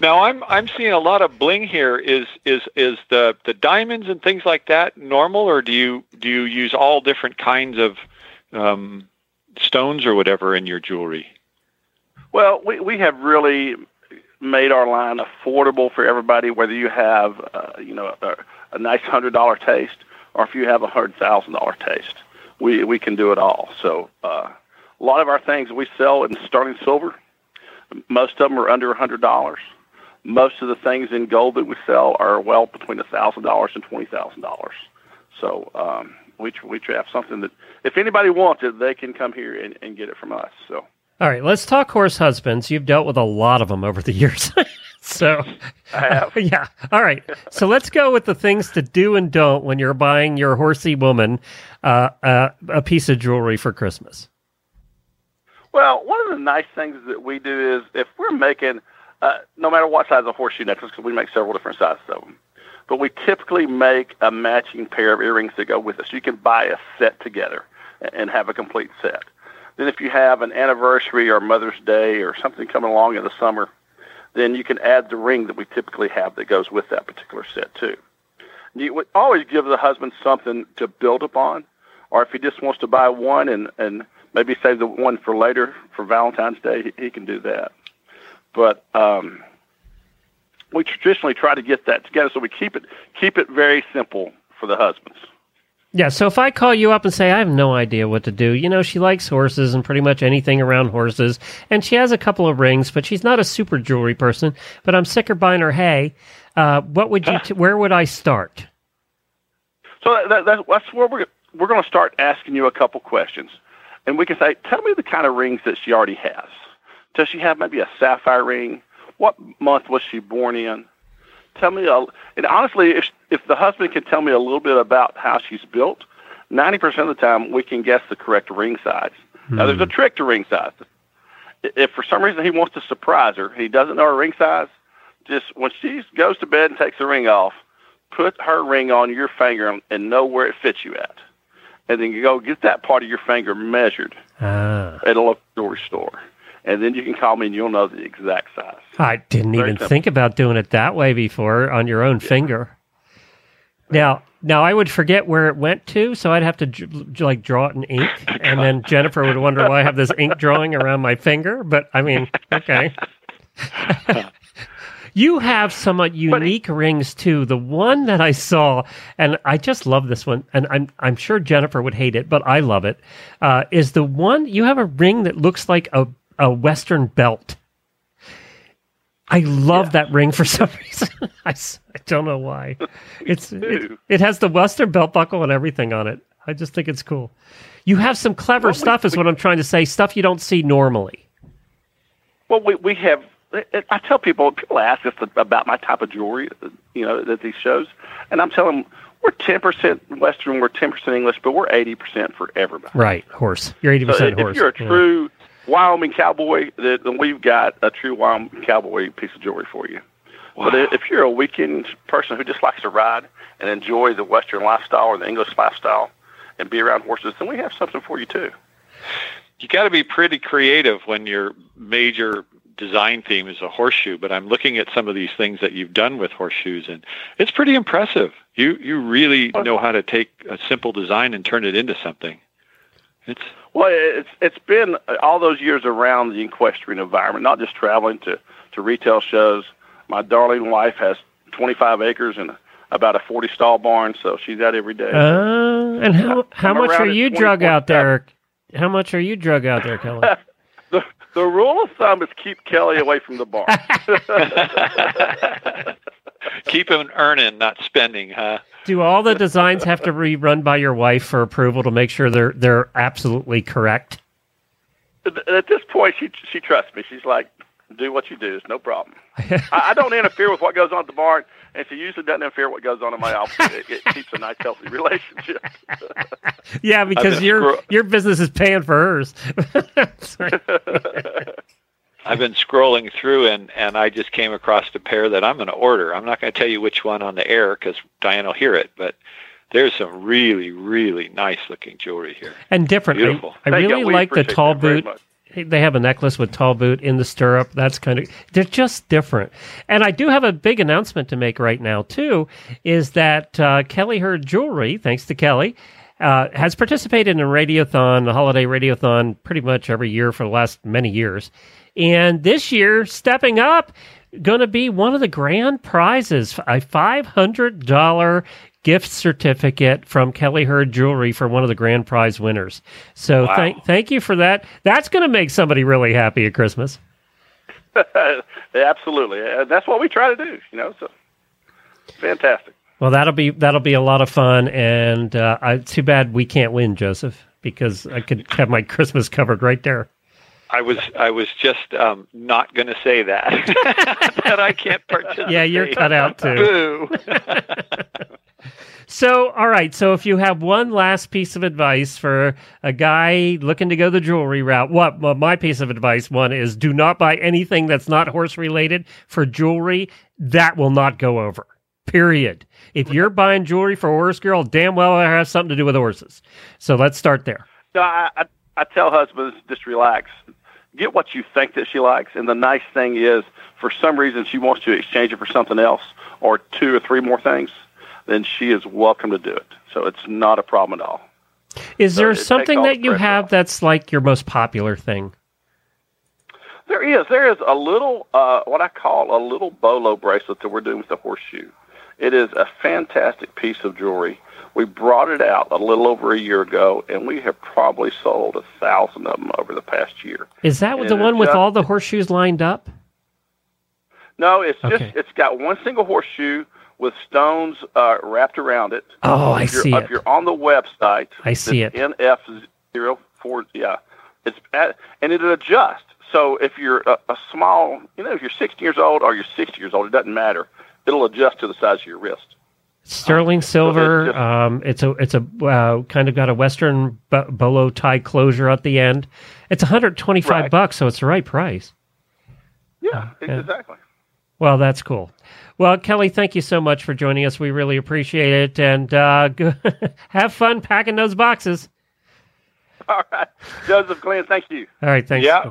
Now I'm I'm seeing a lot of bling here. Is is is the the diamonds and things like that normal, or do you do you use all different kinds of um, stones or whatever in your jewelry? Well, we, we have really made our line affordable for everybody, whether you have, uh, you know, a, a nice hundred dollar taste or if you have a hundred thousand dollar taste. We we can do it all. So uh, a lot of our things we sell in sterling silver. Most of them are under a hundred dollars. Most of the things in gold that we sell are well between a thousand dollars and twenty thousand dollars. So um, we we have something that if anybody wants it, they can come here and, and get it from us. So. All right, let's talk horse husbands. You've dealt with a lot of them over the years. so, I have. yeah. All right. So let's go with the things to do and don't when you're buying your horsey woman uh, uh, a piece of jewelry for Christmas. Well, one of the nice things that we do is if we're making, uh, no matter what size of horseshoe necklace, because we make several different sizes of them, but we typically make a matching pair of earrings to go with it. So you can buy a set together and have a complete set. Then if you have an anniversary or Mother's Day or something coming along in the summer, then you can add the ring that we typically have that goes with that particular set too. You always give the husband something to build upon, or if he just wants to buy one and, and maybe save the one for later for Valentine's Day, he, he can do that. But um, we traditionally try to get that together, so we keep it keep it very simple for the husbands. Yeah, so if I call you up and say I have no idea what to do, you know, she likes horses and pretty much anything around horses, and she has a couple of rings, but she's not a super jewelry person. But I'm sick of buying her hay. Uh, what would you? T- where would I start? So that, that, that's, where we're we're going to start asking you a couple questions, and we can say, tell me the kind of rings that she already has. Does she have maybe a sapphire ring? What month was she born in? Tell me, a, and honestly, if if the husband can tell me a little bit about how she's built, ninety percent of the time we can guess the correct ring size. Now, there's a trick to ring size. If for some reason he wants to surprise her, he doesn't know her ring size. Just when she goes to bed and takes the ring off, put her ring on your finger and know where it fits you at. And then you go get that part of your finger measured Ah, at a local jewelry store. And then you can call me and you'll know the exact size. I didn't Very even simple. think about doing it that way before on your own finger. Now, now I would forget where it went to, so I'd have to j- j- like draw it in ink, and then Jennifer would wonder why I have this ink drawing around my finger. But I mean, okay. You have some uh, unique rings too. The one that I saw, and I just love this one, and I'm I'm sure Jennifer would hate it, but I love it. Uh, is the one you have a ring that looks like a a Western belt. I love that ring for some reason. I, I don't know why. It's it, it has the Western belt buckle and everything on it. I just think it's cool. You have some clever Well, we- stuff, is what I'm trying to say. Stuff you don't see normally. Well, we we have. Eh, eh, I tell people, people ask us about my type of jewelry, you know, at these shows, and I'm telling them we're 10% Western, we're 10% English, but we're 80% for everybody. Right, horse. You're eighty So percent if horse. you're a Yeah. Wyoming cowboy, then then we've got a true Wyoming cowboy piece of jewelry for you. But if you're a weekend person who just likes to ride and enjoy the Western lifestyle or the English lifestyle and be around horses, then we have something for you too. You got to be pretty creative when your major design theme is a horseshoe. But I'm looking at some of these things that you've done with horseshoes, and it's pretty impressive. You you really know how to take a simple design and turn it into something. It's Well, it's it's been all those years around the equestrian environment, not just traveling to to retail shows. My darling wife has 25 acres and about a 40 stall barn, so she's out every day. Uh, and how how I'm much are you drug out there? How much are you drug out there, Kelly? the the rule of thumb is keep Kelly away from the barn. keep him earning, not spending, huh? Do all the designs have to be run by your wife for approval to make sure they're they're absolutely correct? At- At this point, she she trusts me. She's like, "Do what you do. It's no problem." I, I don't interfere with what goes on at the barn, and she usually doesn't interfere with what goes on in my office. It, it keeps a nice, healthy relationship. Yeah, because your scro- your business is paying for hers. I've been scrolling through and, and I just came across a pair that I'm going to order. I'm not going to tell you which one on the air because Diane will hear it, but there's some really, really nice looking jewelry here. and different. I, Beautiful. I you. really like the tall boot. They have a necklace with tall boot in the stirrup. That's kind of they're just different. And I do have a big announcement to make right now too. Is that uh, Kelly Herd Jewelry, thanks to Kelly, uh, has participated in a radiothon, a holiday radiothon, pretty much every year for the last many years. And this year, stepping up, going to be one of the grand prizes a $500 gift certificate from Kelly Herd Jewelry for one of the grand prize winners. So Wow. thank thank you for that. That's going to make somebody really happy at Christmas. Absolutely, and that's what we try to do. You know, so fantastic. Well, that'll be that'll be a lot of fun, and uh, I, too bad we can't win, Joseph, because I could have my Christmas covered right there. I was I was just um, not going to say that that I can't participate. Yeah, you're cut out too. Boo. So, all right. So, if you have one last piece of advice for a guy looking to go the jewelry route, what well, my piece of advice one is: do not buy anything that's not horse related for jewelry. That will not go over. Period. If you're buying jewelry for a horse girl, damn well it has something to do with horses. So let's start there. No, I, I I tell husbands just relax, get what you think that she likes, and the nice thing is, for some reason she wants to exchange it for something else or two or three more things, then she is welcome to do it. So it's not a problem at all. Is So there something that the you have off. that's like your most popular thing? There is. There is a little, uh, what I call a little bolo bracelet that we're doing with the horseshoe. It is a fantastic piece of jewelry. We brought it out a little over a year ago, and we have probably sold a thousand of them over the past year. Is that And the one with just- all the horseshoes lined up? No, it's just it's got one single horseshoe with stones uh, wrapped around it. Oh, I if you're, see If it. you're on the website, I see it. NF04, yeah, it's at, and it adjusts. So if you're a, a small, you know, if you're 60 years old or you're 60 years old, it doesn't matter. It'll adjust to the size of your wrist. Sterling silver. um, it's a it's a uh, kind of got a western bo- bolo tie closure at the end. It's 125 Right. bucks, so it's the right price. Yeah, yeah. exactly. Well, that's cool. Well, Kelly, thank you so much for joining us. We really appreciate it, and uh, go- have fun packing those boxes. All right, Joseph Glenn, thank you. All right, thanks. Yeah.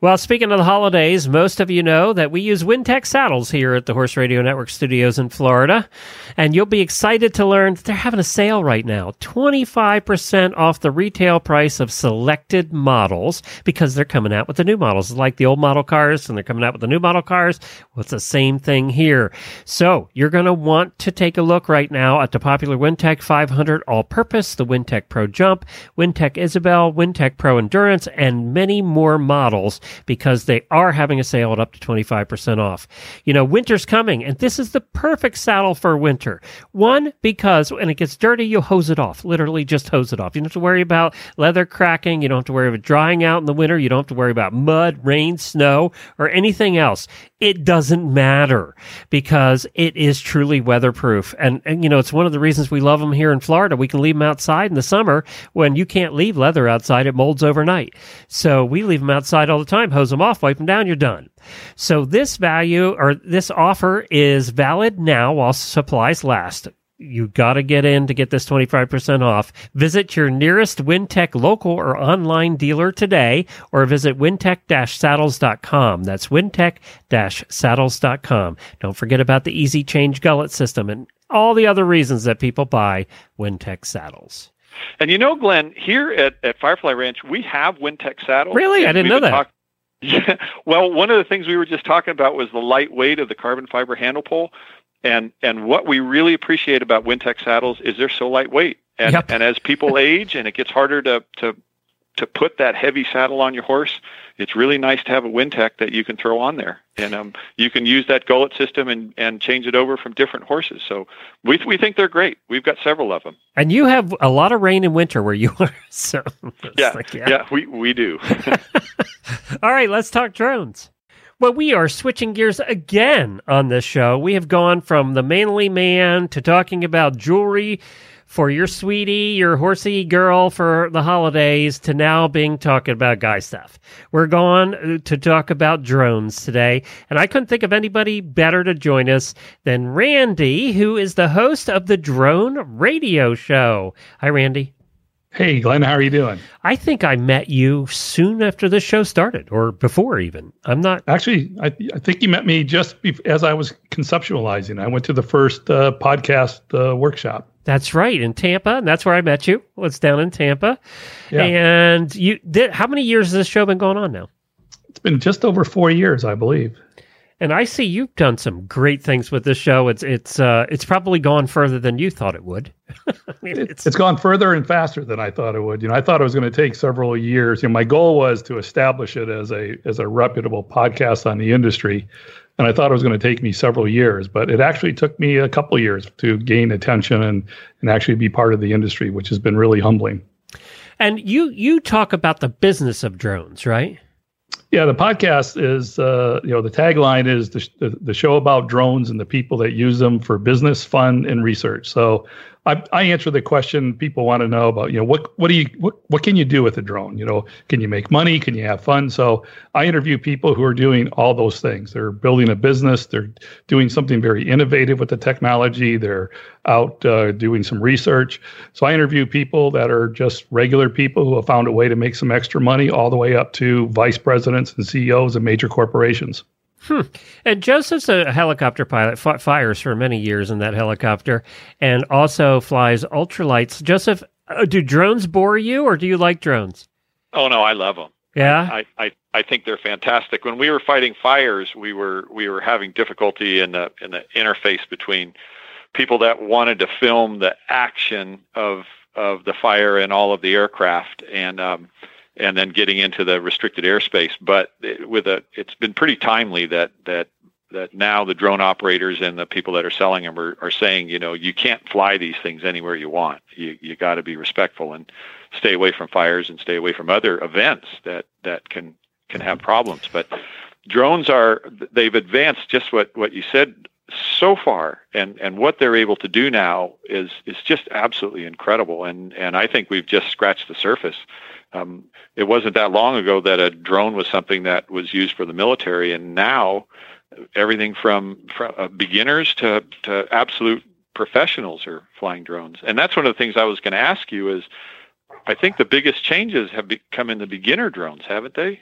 Well, speaking of the holidays, most of you know that we use Wintec saddles here at the Horse Radio Network studios in Florida. And you'll be excited to learn that they're having a sale right now 25% off the retail price of selected models because they're coming out with the new models. It's like the old model cars, and they're coming out with the new model cars. Well, it's the same thing here. So you're going to want to take a look right now at the popular Wintec 500 All Purpose, the Wintec Pro Jump, Wintec Isabel, Wintec Pro Endurance, and many more models because they are having a sale at up to 25% off. You know, winter's coming, and this is the perfect saddle for winter. One, because when it gets dirty, you hose it off. Literally just hose it off. You don't have to worry about leather cracking. You don't have to worry about drying out in the winter. You don't have to worry about mud, rain, snow, or anything else. It doesn't matter because it is truly weatherproof. And, and, you know, it's one of the reasons we love them here in Florida. We can leave them outside in the summer when you can't leave leather outside. It molds overnight. So we leave them outside all the time, hose them off, wipe them down, you're done. So this value or this offer is valid now while supplies last. You got to get in to get this 25% off. Visit your nearest Wintec local or online dealer today or visit wintec-saddles.com. That's wintec-saddles.com. Don't forget about the easy change gullet system and all the other reasons that people buy Wintec saddles. And you know, Glenn, here at, at Firefly Ranch, we have Wintec saddles. Really? I didn't know that. Talk- yeah. Well, one of the things we were just talking about was the lightweight of the carbon fiber handle pole. And and what we really appreciate about Wintec saddles is they're so lightweight. And Yep. and as people age and it gets harder to to to put that heavy saddle on your horse, it's really nice to have a Wintec that you can throw on there. And um, you can use that gullet system and, and change it over from different horses. So we we think they're great. We've got several of them. And you have a lot of rain in winter where you are. So Yeah, like, yeah, we we do. All right, let's talk drones. Well, we are switching gears again on this show. We have gone from the manly man to talking about jewelry for your sweetie, your horsey girl for the holidays, to now being talking about guy stuff. We're going uh, to talk about drones today, and I couldn't think of anybody better to join us than Randy, who is the host of the Drone Radio Show. Hi, Randy. Hey, Glenn, how are you doing? I think I met you soon after the show started, or before even. I'm not. Actually, I, I think you met me just bef- as I was conceptualizing. I went to the first uh, podcast uh, workshop. That's right in Tampa, and that's where I met you. Well, it's down in Tampa, Yeah. and you did. How many years has this show been going on now? It's been just over four years, I believe. And I see you've done some great things with this show. It's it's uh, it's probably gone further than you thought it would. I mean, It, it's gone further and faster than I thought it would. You know, I thought it was going to take several years. You know, my goal was to establish it as a as a reputable podcast on the industry, and I thought it was going to take me several years. But it actually took me a couple years to gain attention and and actually be part of the industry, which has been really humbling. and you you talk about the business of drones, right? Yeah, the podcast is, uh, you know, the tagline is the, the, the show about drones and the people that use them for business, fun, and research. So I, I answer the question people want to know about, you know, what what do you what, what can you do with a drone? You know, can you make money? Can you have fun? So I interview people who are doing all those things. They're building a business. They're doing something very innovative with the technology. They're out uh, doing some research. So I interview people that are just regular people who have found a way to make some extra money, all the way up to vice presidents and CEOs of major corporations. And Joseph's a helicopter pilot, f- fires for many years in that helicopter, and also flies ultralights. Joseph, uh, do drones bore you, or do you like drones? oh no, I love them. Yeah. I, I, I think they're fantastic. When we were fighting fires, we were we were having difficulty in the in the interface between people that wanted to film the action of of the fire and all of the aircraft and um, and then getting into the restricted airspace. But with a, it's been pretty timely that that that now the drone operators and the people that are selling them are, are saying, you know, you can't fly these things anywhere you want. You you got to be respectful and stay away from fires and stay away from other events that that can can have problems. But drones are they've advanced just what what you said so far and and what they're able to do now is is just absolutely incredible. And and I think we've just scratched the surface. Um, it wasn't that long ago that a drone was something that was used for the military and now everything from, from uh, beginners to to absolute professionals are flying drones. And that's one of the things I was going to ask you is I think the biggest changes have come in the beginner drones haven't they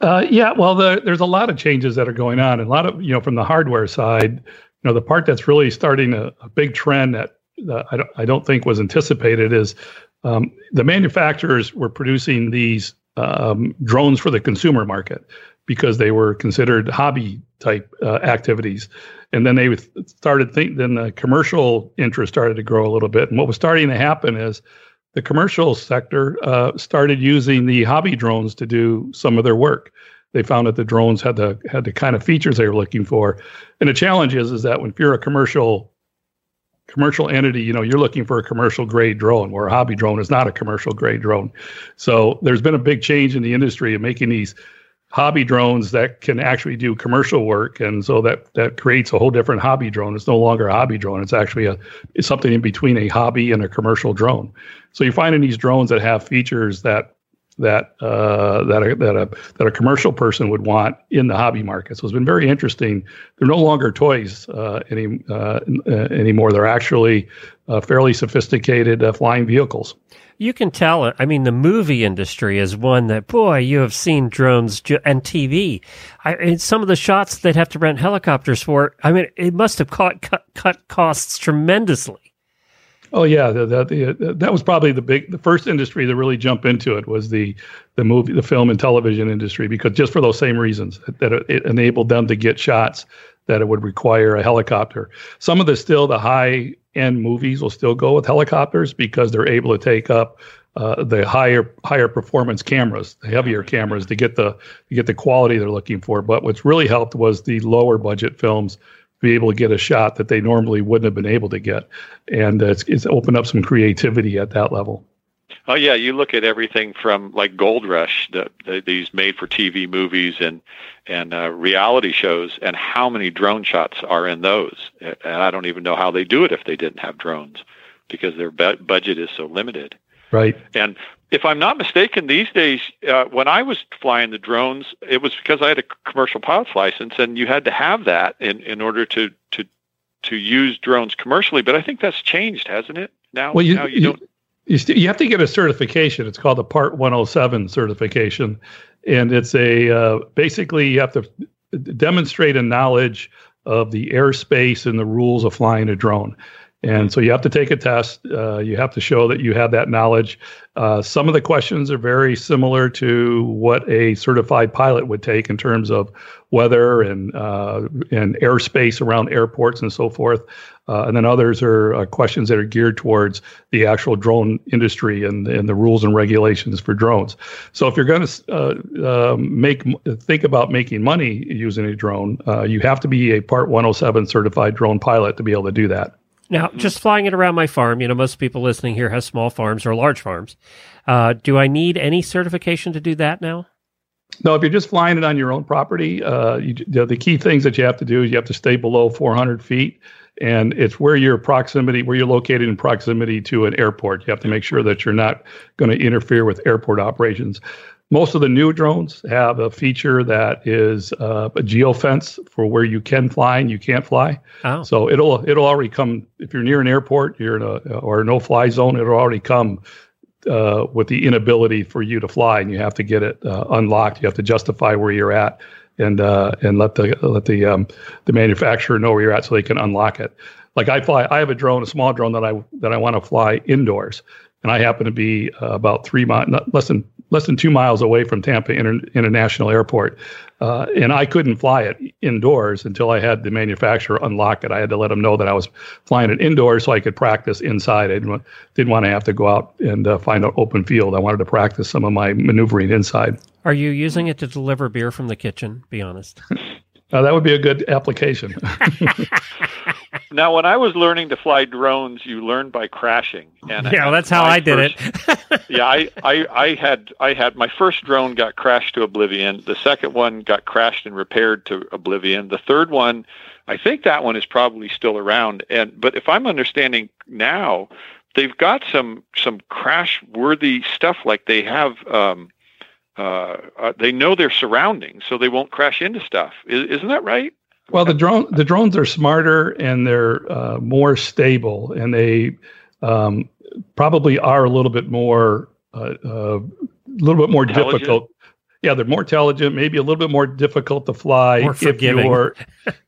Uh, yeah, well, the, there's a lot of changes that are going on, and a lot of you know from the hardware side. You know, the part that's really starting a, a big trend that uh, I don't I don't think was anticipated is um, the manufacturers were producing these um, drones for the consumer market because they were considered hobby type uh, activities. And then they started think. Then the commercial interest started to grow a little bit. And what was starting to happen is the commercial sector uh, started using the hobby drones to do some of their work. They found that the drones had the had the kind of features they were looking for. And the challenge is is that when you're a commercial commercial entity, you know, you're looking for a commercial grade drone, where a hobby drone is not a commercial grade drone. So there's been a big change in the industry of making these hobby drones that can actually do commercial work and so that that creates a whole different hobby drone it's no longer a hobby drone it's actually a it's something in between a hobby and a commercial drone so you're finding these drones that have features that that uh, that a, that a that a commercial person would want in the hobby market. So it's been very interesting. They're no longer toys uh, any uh, uh anymore. They're actually uh, fairly sophisticated uh, flying vehicles you can tell. I mean, the movie industry is one that, boy, you have seen drones and TV. I, some of the shots they'd have to rent helicopters for. I mean, it must have caught, cut, cut costs tremendously. Oh yeah, the, the, the, that was probably the big, the first industry to really jump into it was the the movie, the film and television industry, because just for those same reasons that it enabled them to get shots that it would require a helicopter. Some of the still the high end movies will still go with helicopters because they're able to take up uh, the higher higher performance cameras, the heavier cameras to get the to get the quality they're looking for. But what's really helped was the lower budget films be able to get a shot that they normally wouldn't have been able to get, and uh, it's, it's opened up some creativity at that level. Oh yeah, you look at everything from like Gold Rush, the, the, these made-for-TV movies and and uh, reality shows, and how many drone shots are in those. And I don't even know how they do it if they didn't have drones, because their bu- budget is so limited. Right. And if I'm not mistaken, these days, uh, when I was flying the drones, it was because I had a commercial pilot's license, and you had to have that in in order to to to use drones commercially. But I think that's changed, hasn't it? Now, well, you, now you, you don't you, st- you have to get a certification. It's called the Part 107 certification, and it's a uh, basically you have to demonstrate a knowledge of the airspace and the rules of flying a drone. And so you have to take a test. Uh, you have to show that you have that knowledge. Uh, some of the questions are very similar to what a certified pilot would take in terms of weather and uh, and airspace around airports and so forth. Uh, and then others are uh, questions that are geared towards the actual drone industry and, and the rules and regulations for drones. So if you're going to uh, um, make think about making money using a drone, you have to be a Part 107 certified drone pilot to be able to do that. Now, mm-hmm. just flying it around my farm, you know, most people listening here have small farms or large farms. Uh, do I need any certification to do that now? No, if you're just flying it on your own property, uh, you, the key things that you have to do is you have to stay below 400 feet, and it's where you're proximity, where you're located in proximity to an airport. You have to make sure that you're not going to interfere with airport operations. Most of the new drones have a feature that is uh, a geofence for where you can fly and you can't fly. Oh. So it'll it'll already come if you're near an airport, you're in a or a no-fly zone. It'll already come uh, with the inability for you to fly, and you have to get it uh, unlocked. You have to justify where you're at and uh, and let the let the um, the manufacturer know where you're at so they can unlock it. Like I fly, I have a drone, a small drone that I that I want to fly indoors, and I happen to be uh, about three miles, less than less than two miles away from Tampa Inter- International Airport, uh, and I couldn't fly it indoors until I had the manufacturer unlock it. I had to let them know that I was flying it indoors so I could practice inside. I didn't, didn't want to have to go out and uh, find an open field. I wanted to practice some of my maneuvering inside. Are you using it to deliver beer from the kitchen? Be honest. Uh, that would be a good application. now, when I was learning to fly drones, you learn by crashing. And yeah, well, that's how I did first, it. yeah, I, I, I had, I had my first drone got crashed to oblivion. The second one got crashed and repaired to oblivion. The third one, I think that one is probably still around. And but if I'm understanding now, they've got some some crash worthy stuff. Like they have. Um, uh, uh, they know their surroundings, so they won't crash into stuff. Is, not that right? Well, the drone the drones are smarter and they're uh, more stable, and they um, probably are a little bit more uh, uh, a little bit more difficult. yeah, they're more intelligent, maybe a little bit more difficult to fly More if you're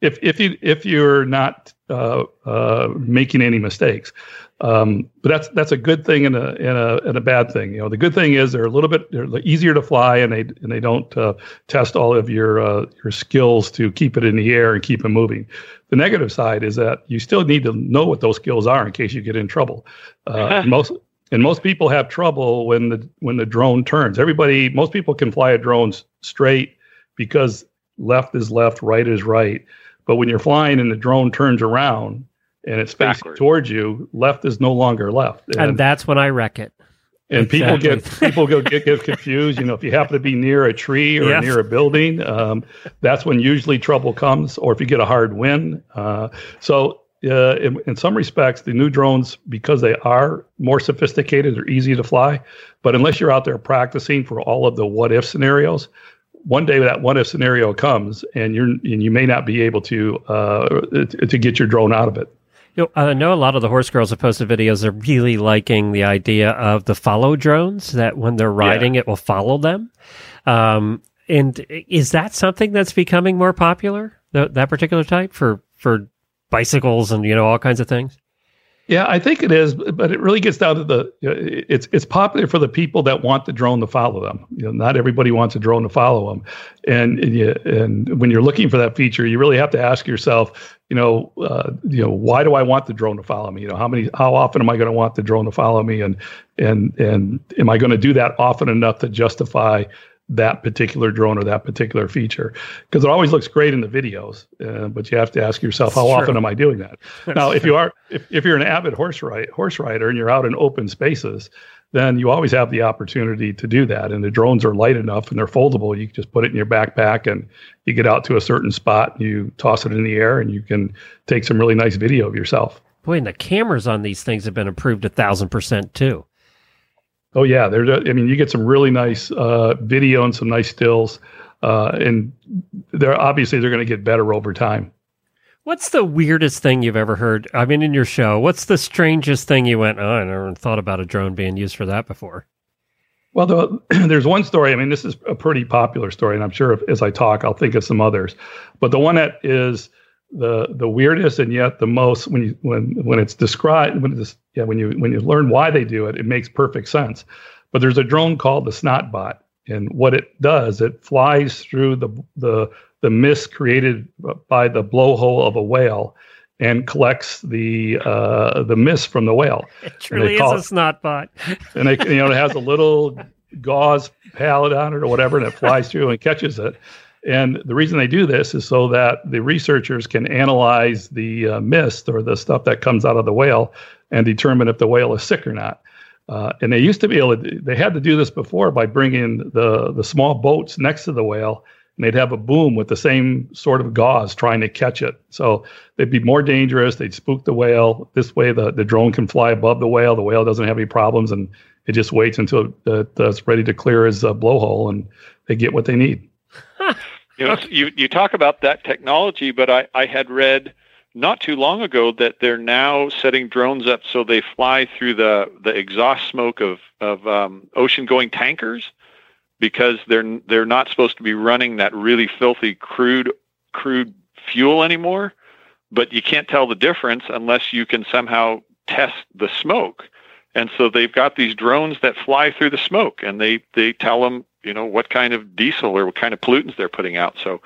if if you if you're not uh, uh, making any mistakes. Um, but that's that's a good thing and a and a and a bad thing. You know, the good thing is they're a little bit they're easier to fly, and they and they don't uh, test all of your uh, your skills to keep it in the air and keep it moving. The negative side is that you still need to know what those skills are in case you get in trouble. Uh, most and most people have trouble when the when the drone turns. Everybody, most people can fly a drone straight because left is left, right is right. But when you're flying and the drone turns around and it's facing Backward. towards you, left is no longer left. And that's when I wreck it. and people get people go get, get confused. You know, if you happen to be near a tree or Yes. near a building, um, that's when usually trouble comes. Or if you get a hard wind. Uh, so, uh, in, in some respects, the new drones, because they are more sophisticated, they're easy to fly. But unless you're out there practicing for all of the what if scenarios, one day that what if scenario comes, and you're and you may not be able to uh, to to get your drone out of it. You know, I know a lot of the horse girls have posted videos are really liking the idea of the follow drones that when they're riding, it will follow them. Um, and is that something that's becoming more popular? Th- that particular type for for bicycles and you know all kinds of things. Yeah, I think it is, but it really gets down to the you know, it's it's popular for the people that want the drone to follow them. You know, not everybody wants a drone to follow them, and and, you, and when you're looking for that feature, you really have to ask yourself, you know, uh, you know, why do I want the drone to follow me? You know, how many, how often am I going to want the drone to follow me, and and and am I going to do that often enough to justify that particular drone or that particular feature because it always looks great in the videos uh, but you have to ask yourself how It's often true. am i doing that now if you are if, if you're an avid horse ride, horse rider and you're out in open spaces then you always have the opportunity to do that and the drones are light enough and they're foldable you can just put it in your backpack and you get out to a certain spot and you toss it in the air and you can take some really nice video of yourself Boy, and the cameras on these things have been improved a thousand percent too. Oh yeah, there's. I mean, you get some really nice uh, video and some nice stills, uh, and they're obviously they're going to get better over time. What's the weirdest thing you've ever heard? I mean, in your show, what's the strangest thing you went? Oh, I never thought about a drone being used for that before. Well, the, there's one story. I mean, this is a pretty popular story, and I'm sure if, as I talk, I'll think of some others. But the one that is the the weirdest and yet the most when you when when it's described when it's yeah when you when you learn why they do it, it makes perfect sense. But there's a drone called the Snotbot, and what it does, it flies through the the the mist created by the blowhole of a whale and collects the uh, the mist from the whale. It truly is a it- snot bot. and it, you know it has a little gauze pallet on it or whatever, and it flies through and catches it. And the reason they do this is so that the researchers can analyze the uh, mist or the stuff that comes out of the whale and determine if the whale is sick or not. Uh, and they used to be able to. They had to do this before by bringing the the small boats next to the whale, and they'd have a boom with the same sort of gauze trying to catch it. So they'd be more dangerous. They'd spook the whale. This way, the, the drone can fly above the whale. The whale doesn't have any problems, and it just waits until it, uh, it's ready to clear his blowhole, and they get what they need. You know, you you talk about that technology, but I, I had read not too long ago that they're now setting drones up so they fly through the, the exhaust smoke of of um, ocean going tankers because they're they're not supposed to be running that really filthy crude crude fuel anymore. But you can't tell the difference unless you can somehow test the smoke. And so they've got these drones that fly through the smoke, and they they tell them you know what kind of diesel or what kind of pollutants they're putting out. So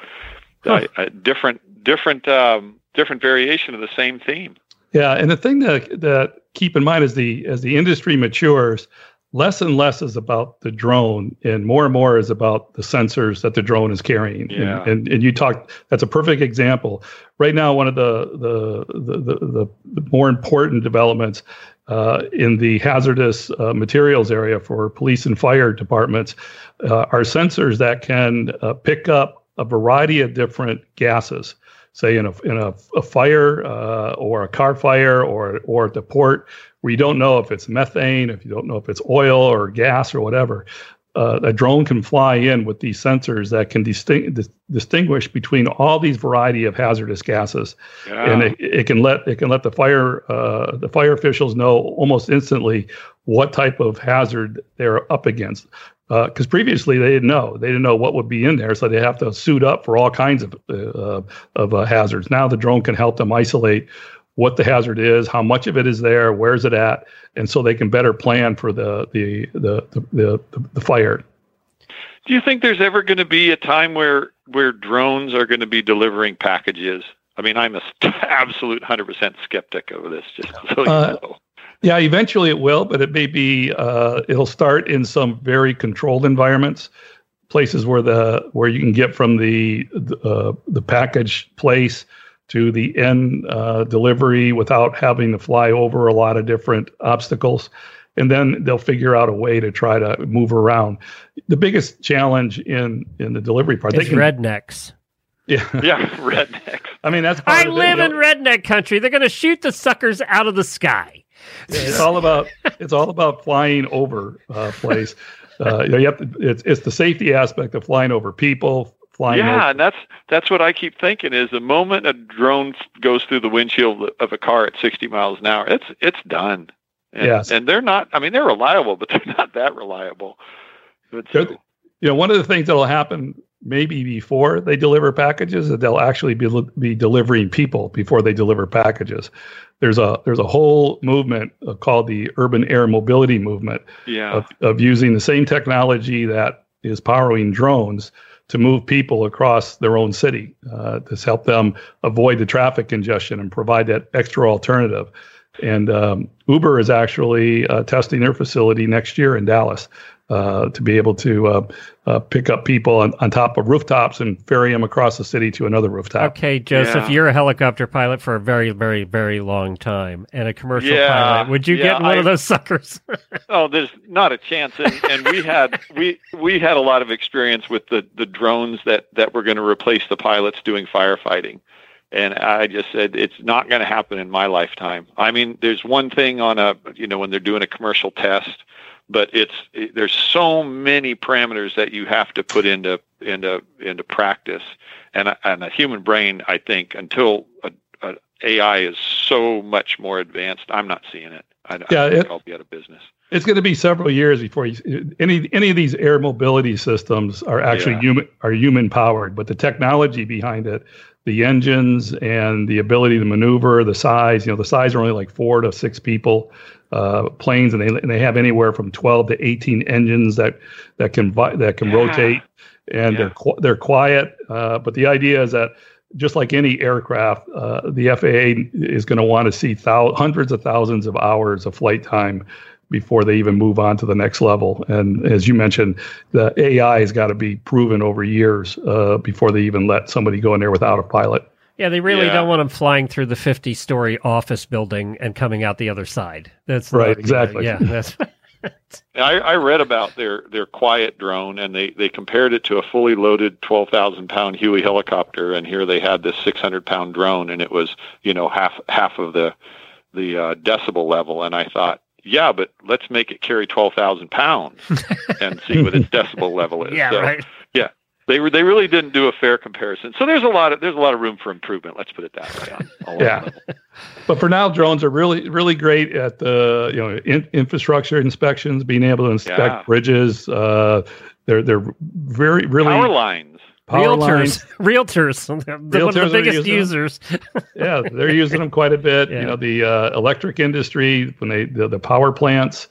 Huh. uh, a different different um, different variation of the same theme. Yeah, and the thing that that keep in mind as the as the industry matures, less and less is about the drone, and more and more is about the sensors that the drone is carrying. Yeah. And, and and you talked. That's a perfect example. Right now, one of the the the the, the more important developments. Uh, in the hazardous uh, materials area for police and fire departments, uh, are sensors that can uh, pick up a variety of different gases say in a in a, a fire uh, or a car fire or or at the port where you don't know if it's methane, if you don't know if it's oil or gas or whatever. Uh, a drone can fly in with these sensors that can disting- dis- distinguish between all these variety of hazardous gases, Yeah. and it, it can let it can let the fire uh, the fire officials know almost instantly what type of hazard they're up against. because previously they didn't know they didn't know what would be in there, so they have to suit up for all kinds of uh, of uh, hazards. Now the drone can help them isolate what the hazard is, how much of it is there, where's it at, and so they can better plan for the the the the, the, the fire. Do you think there's ever going to be a time where where drones are going to be delivering packages? I mean, I'm a absolute 100% skeptic of this. Just so you uh, know. Yeah, eventually it will, but it may be uh, it'll start in some very controlled environments, places where the where you can get from the uh, the package place to the end uh, delivery without having to fly over a lot of different obstacles. And then they'll figure out a way to try to move around. The biggest challenge in in the delivery part is rednecks. Yeah, yeah, rednecks. I mean, that's. I live it, in know. redneck country. They're going to shoot the suckers out of the sky. Yeah, it's all about it's all about flying over uh, place. Uh, you, know, you have to, it's it's the safety aspect of flying over people, flying. Yeah, over. and that's that's what I keep thinking is the moment a drone goes through the windshield of a car at 60 miles an hour, it's it's done. And, yes. and they're not. I mean, they're reliable, but they're not that reliable. But so. you know, one of the things that'll happen maybe before they deliver packages that they'll actually be be delivering people before they deliver packages. There's a there's a whole movement uh, called the urban air mobility movement yeah. of, of using the same technology that is powering drones to move people across their own city uh, to help them avoid the traffic congestion and provide that extra alternative. And um, Uber is actually uh, testing their facility next year in Dallas uh, to be able to uh, uh, pick up people on, on top of rooftops and ferry them across the city to another rooftop. Okay, Joseph, yeah. you're a helicopter pilot for a very, very, very long time and a commercial yeah, pilot. Would you yeah, get one I, of those suckers? oh, there's not a chance. And, and we had we we had a lot of experience with the the drones that that were going to replace the pilots doing firefighting. And I just said it's not going to happen in my lifetime. I mean, there's one thing on a you know when they're doing a commercial test but it's it, there's so many parameters that you have to put into into into practice, and and a human brain, I think, until a, a AI is so much more advanced, I'm not seeing it. I, yeah, I think it, I'll be out of business. It's going to be several years before you, any any of these air mobility systems are actually yeah. human are human powered, but the technology behind it, the engines and the ability to maneuver, the size, you know, the size are only like four to six people uh, planes, and they and they have anywhere from 12 to 18 engines that that can that can yeah. rotate, and yeah. they're they're quiet. Uh, but the idea is that just like any aircraft, uh, the FAA is going to want to see thou- hundreds of thousands of hours of flight time before they even move on to the next level. And as you mentioned, the AI has got to be proven over years uh, before they even let somebody go in there without a pilot. Yeah, they really yeah. don't want them flying through the 50 story office building and coming out the other side. That's right, not, exactly. yeah, that's. I, I read about their, their quiet drone, and they, they compared it to a fully loaded 12,000 pound Huey helicopter, and here they had this 600 pound drone, and it was you know half half of the the uh, decibel level. And I thought, yeah, but let's make it carry 12,000 pounds and see what its decibel level is. Yeah, so, right. Yeah, they were they really didn't do a fair comparison. So there's a lot of there's a lot of room for improvement. Let's put it that way. On, yeah, but for now, drones are really really great at the you know in, infrastructure inspections, being able to inspect yeah. bridges. Uh, they're they're very really power lines. Power realtors, lines. realtors, the, realtors one of the biggest users. yeah, they're using them quite a bit. Yeah. You know, the uh, electric industry when they the, the power plants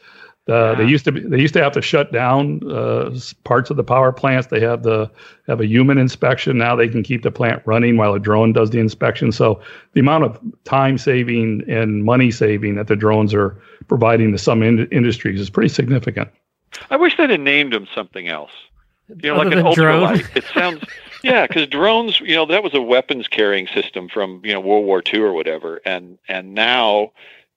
uh, yeah. They used to be, they used to have to shut down uh, parts of the power plants. They have the have a human inspection now. They can keep the plant running while a drone does the inspection. So the amount of time saving and money saving that the drones are providing to some in- industries is pretty significant. I wish they'd have named them something else. You know, Other like an ultralight. It sounds yeah, because drones, you know, that was a weapons carrying system from you know World War II or whatever, and and now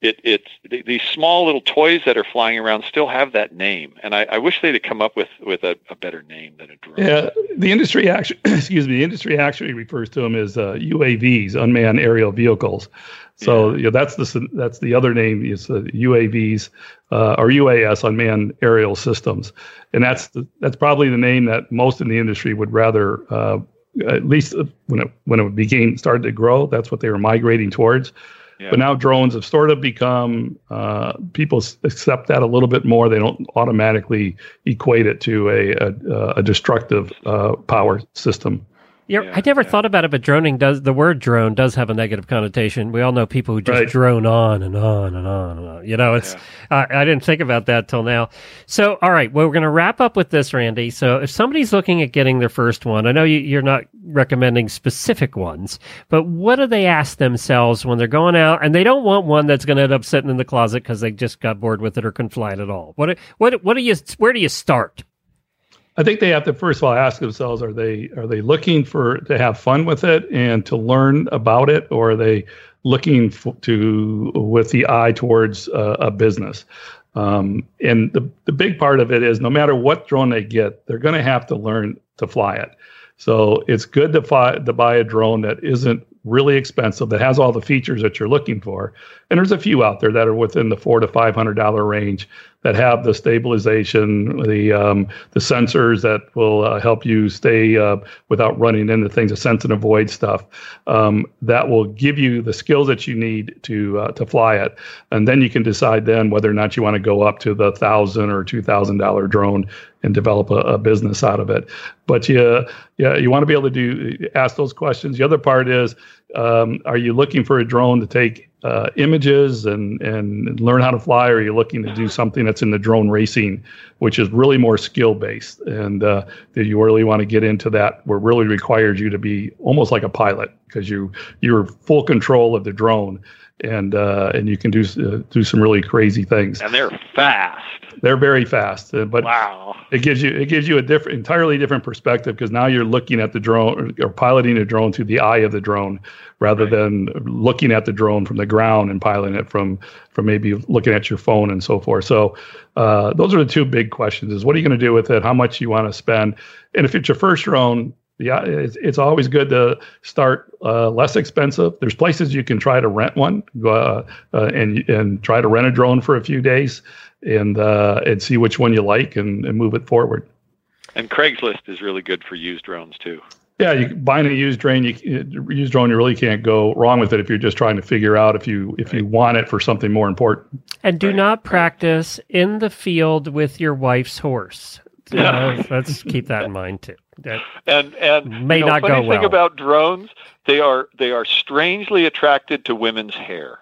it, it's these small little toys that are flying around still have that name, and I, I wish they'd come up with with a, a, better name than a drone. Yeah, the industry actually, excuse me, the industry actually refers to them as uh, UAVs, unmanned aerial vehicles. So yeah. you know, that's the that's the other name is uh, UAVs uh, or UAS, unmanned aerial systems, and that's the, that's probably the name that most in the industry would rather. Uh, at least when it when it became started to grow, that's what they were migrating towards Yeah. But now drones have sort of become uh, people accept that a little bit more. They don't automatically equate it to a a, a destructive uh, power system. Yeah, I never yeah. thought about it, but droning does the word drone does have a negative connotation. We all know people who just Right. drone on and on and on and on. You know, it's I I didn't think about that till now. So, all right, well, we're going to wrap up with this, Randy. So, if somebody's looking at getting their first one, I know you, you're not recommending specific ones, but what do they ask themselves when they're going out and they don't want one that's going to end up sitting in the closet because they just got bored with it or couldn't fly it at all? What what what do you where do you start? I think they have to first of all ask themselves: Are they are they looking for to have fun with it and to learn about it, or are they looking f- to with the eye towards uh, a business? Um, and the the big part of it is no matter what drone they get, they're going to have to learn to fly it. So it's good to fly to buy a drone that isn't really expensive that has all the features that you're looking for. And there's a few out there that are within the four to five hundred dollar range that have the stabilization, the um, the sensors that will uh, help you stay uh, without running into things, the sense and avoid stuff. Um, that will give you the skills that you need to uh, to fly it, and then you can decide then whether or not you want to go up to the thousand or two thousand dollar drone and develop a, a business out of it. But you, yeah, you want to be able to do ask those questions. The other part is, um, are you looking for a drone to take uh, images and and learn how to fly, or are you looking to do something that's in the drone racing, which is really more skill based, and uh, that you really want to get into that, where really requires you to be almost like a pilot because you you're full control of the drone. And uh, and you can do uh, do some really crazy things. And they're fast. They're very fast, uh, but Wow. it gives you it gives you a different entirely different perspective because now you're looking at the drone or, or piloting a drone through the eye of the drone rather Right. than looking at the drone from the ground and piloting it from from maybe looking at your phone and so forth so uh, those are the two big questions is what are you going to do with it how much you want to spend and if it's your first drone yeah, it's, it's always good to start uh, less expensive. There's places you can try to rent one uh, uh, and and try to rent a drone for a few days and uh, and see which one you like and, and move it forward. And Craigslist is really good for used drones too. Yeah, you buying a used drone, you used drone, you really can't go wrong with it if you're just trying to figure out if you if you want it for something more important. And do Right, not practice in the field with your wife's horse. Uh, let's keep that in mind too. That- And and May you know, not funny go thing well. about drones, they are they are strangely attracted to women's hair.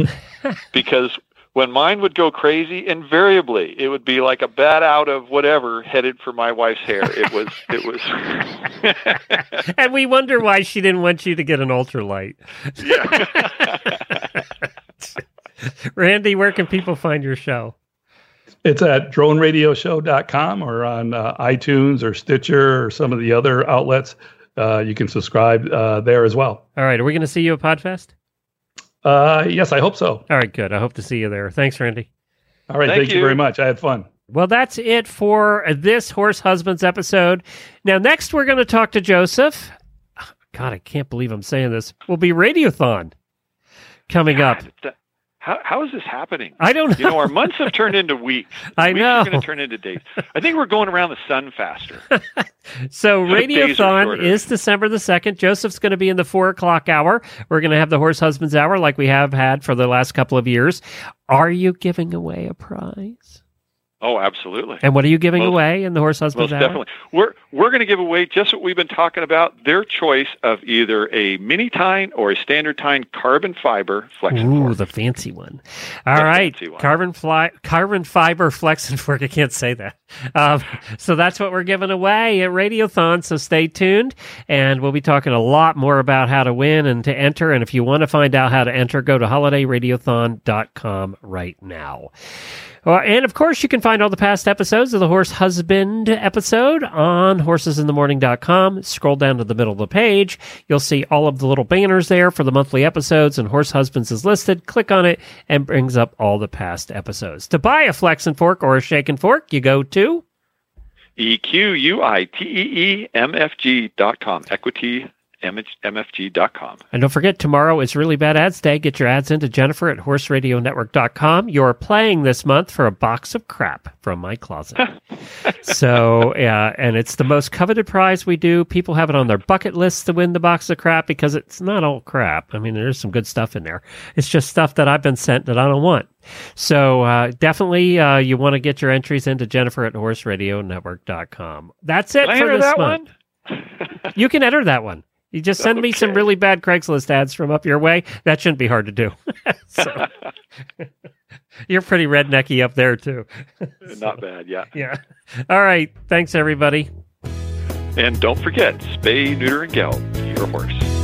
because when mine would go crazy, invariably it would be like a bat out of whatever headed for my wife's hair. It was it was and we wonder why she didn't want you to get an ultralight. yeah. Randy, where can people find your show? It's at droneradioshow.com or on uh, iTunes or Stitcher or some of the other outlets. Uh, you can subscribe uh, there as well. All right, are we going to see you at Podfest? Uh, yes, I hope so. All right, good. I hope to see you there. Thanks, Randy. All right, Thank thank, you you. very much. I had fun. Well, that's it for this Horse Husbands episode. Now, next we're going to talk to Joseph. God, I can't believe I'm saying this. Will be Radiothon coming up. God, th- How how is this happening? I don't know. You know, our months have turned into weeks. I weeks know. are going to turn into days. I think we're going around the sun faster. So Radiothon is December the second. Joseph's going to be in the four o'clock hour. We're going to have the Horse Husbands hour like we have had for the last couple of years. Are you giving away a prize? Oh, absolutely. And what are you giving Most- away in the Horse Husbands Most hour? definitely. We're we're going to give away just what we've been talking about. Their choice of either a mini tine or a standard tine carbon fiber flexion Ooh, fork. the fancy one. All The right, one. carbon fly, carbon fiber flex and fork. I can't say that. Um, so that's what we're giving away at Radiothon. So stay tuned, and we'll be talking a lot more about how to win and to enter. And if you want to find out how to enter, go to holidayradiothon.com right now. Uh, and of course, you can find all the past episodes of the Horse Husband episode on horsesinthemorning.com. Scroll down to the middle of the page. You'll see all of the little banners there for the monthly episodes, and Horse Husbands is listed. Click on it and brings up all the past episodes. To buy a flex and fork or a shake and fork, you go to E E E G dot com. Equity mfg.com. And don't forget, tomorrow is Really Bad Ads Day. Get your ads into Jennifer at horseradionetwork.com. You're playing this month for a box of crap from my closet. so, yeah, and it's the most coveted prize we do. People have it on their bucket list to win the box of crap because it's not all crap. I mean, there's some good stuff in there. It's just stuff that I've been sent that I don't want. So uh, definitely, uh, you want to get your entries into Jennifer at horseradionetwork.com. That's it Can for enter this that month. one? You can enter that one. You just send me some really bad Craigslist ads from up your way. That shouldn't be hard to do. so, you're pretty rednecky up there too. Uh, not bad, yeah. Yeah. All right. Thanks, everybody. And don't forget, spay, neuter, and geld your horse.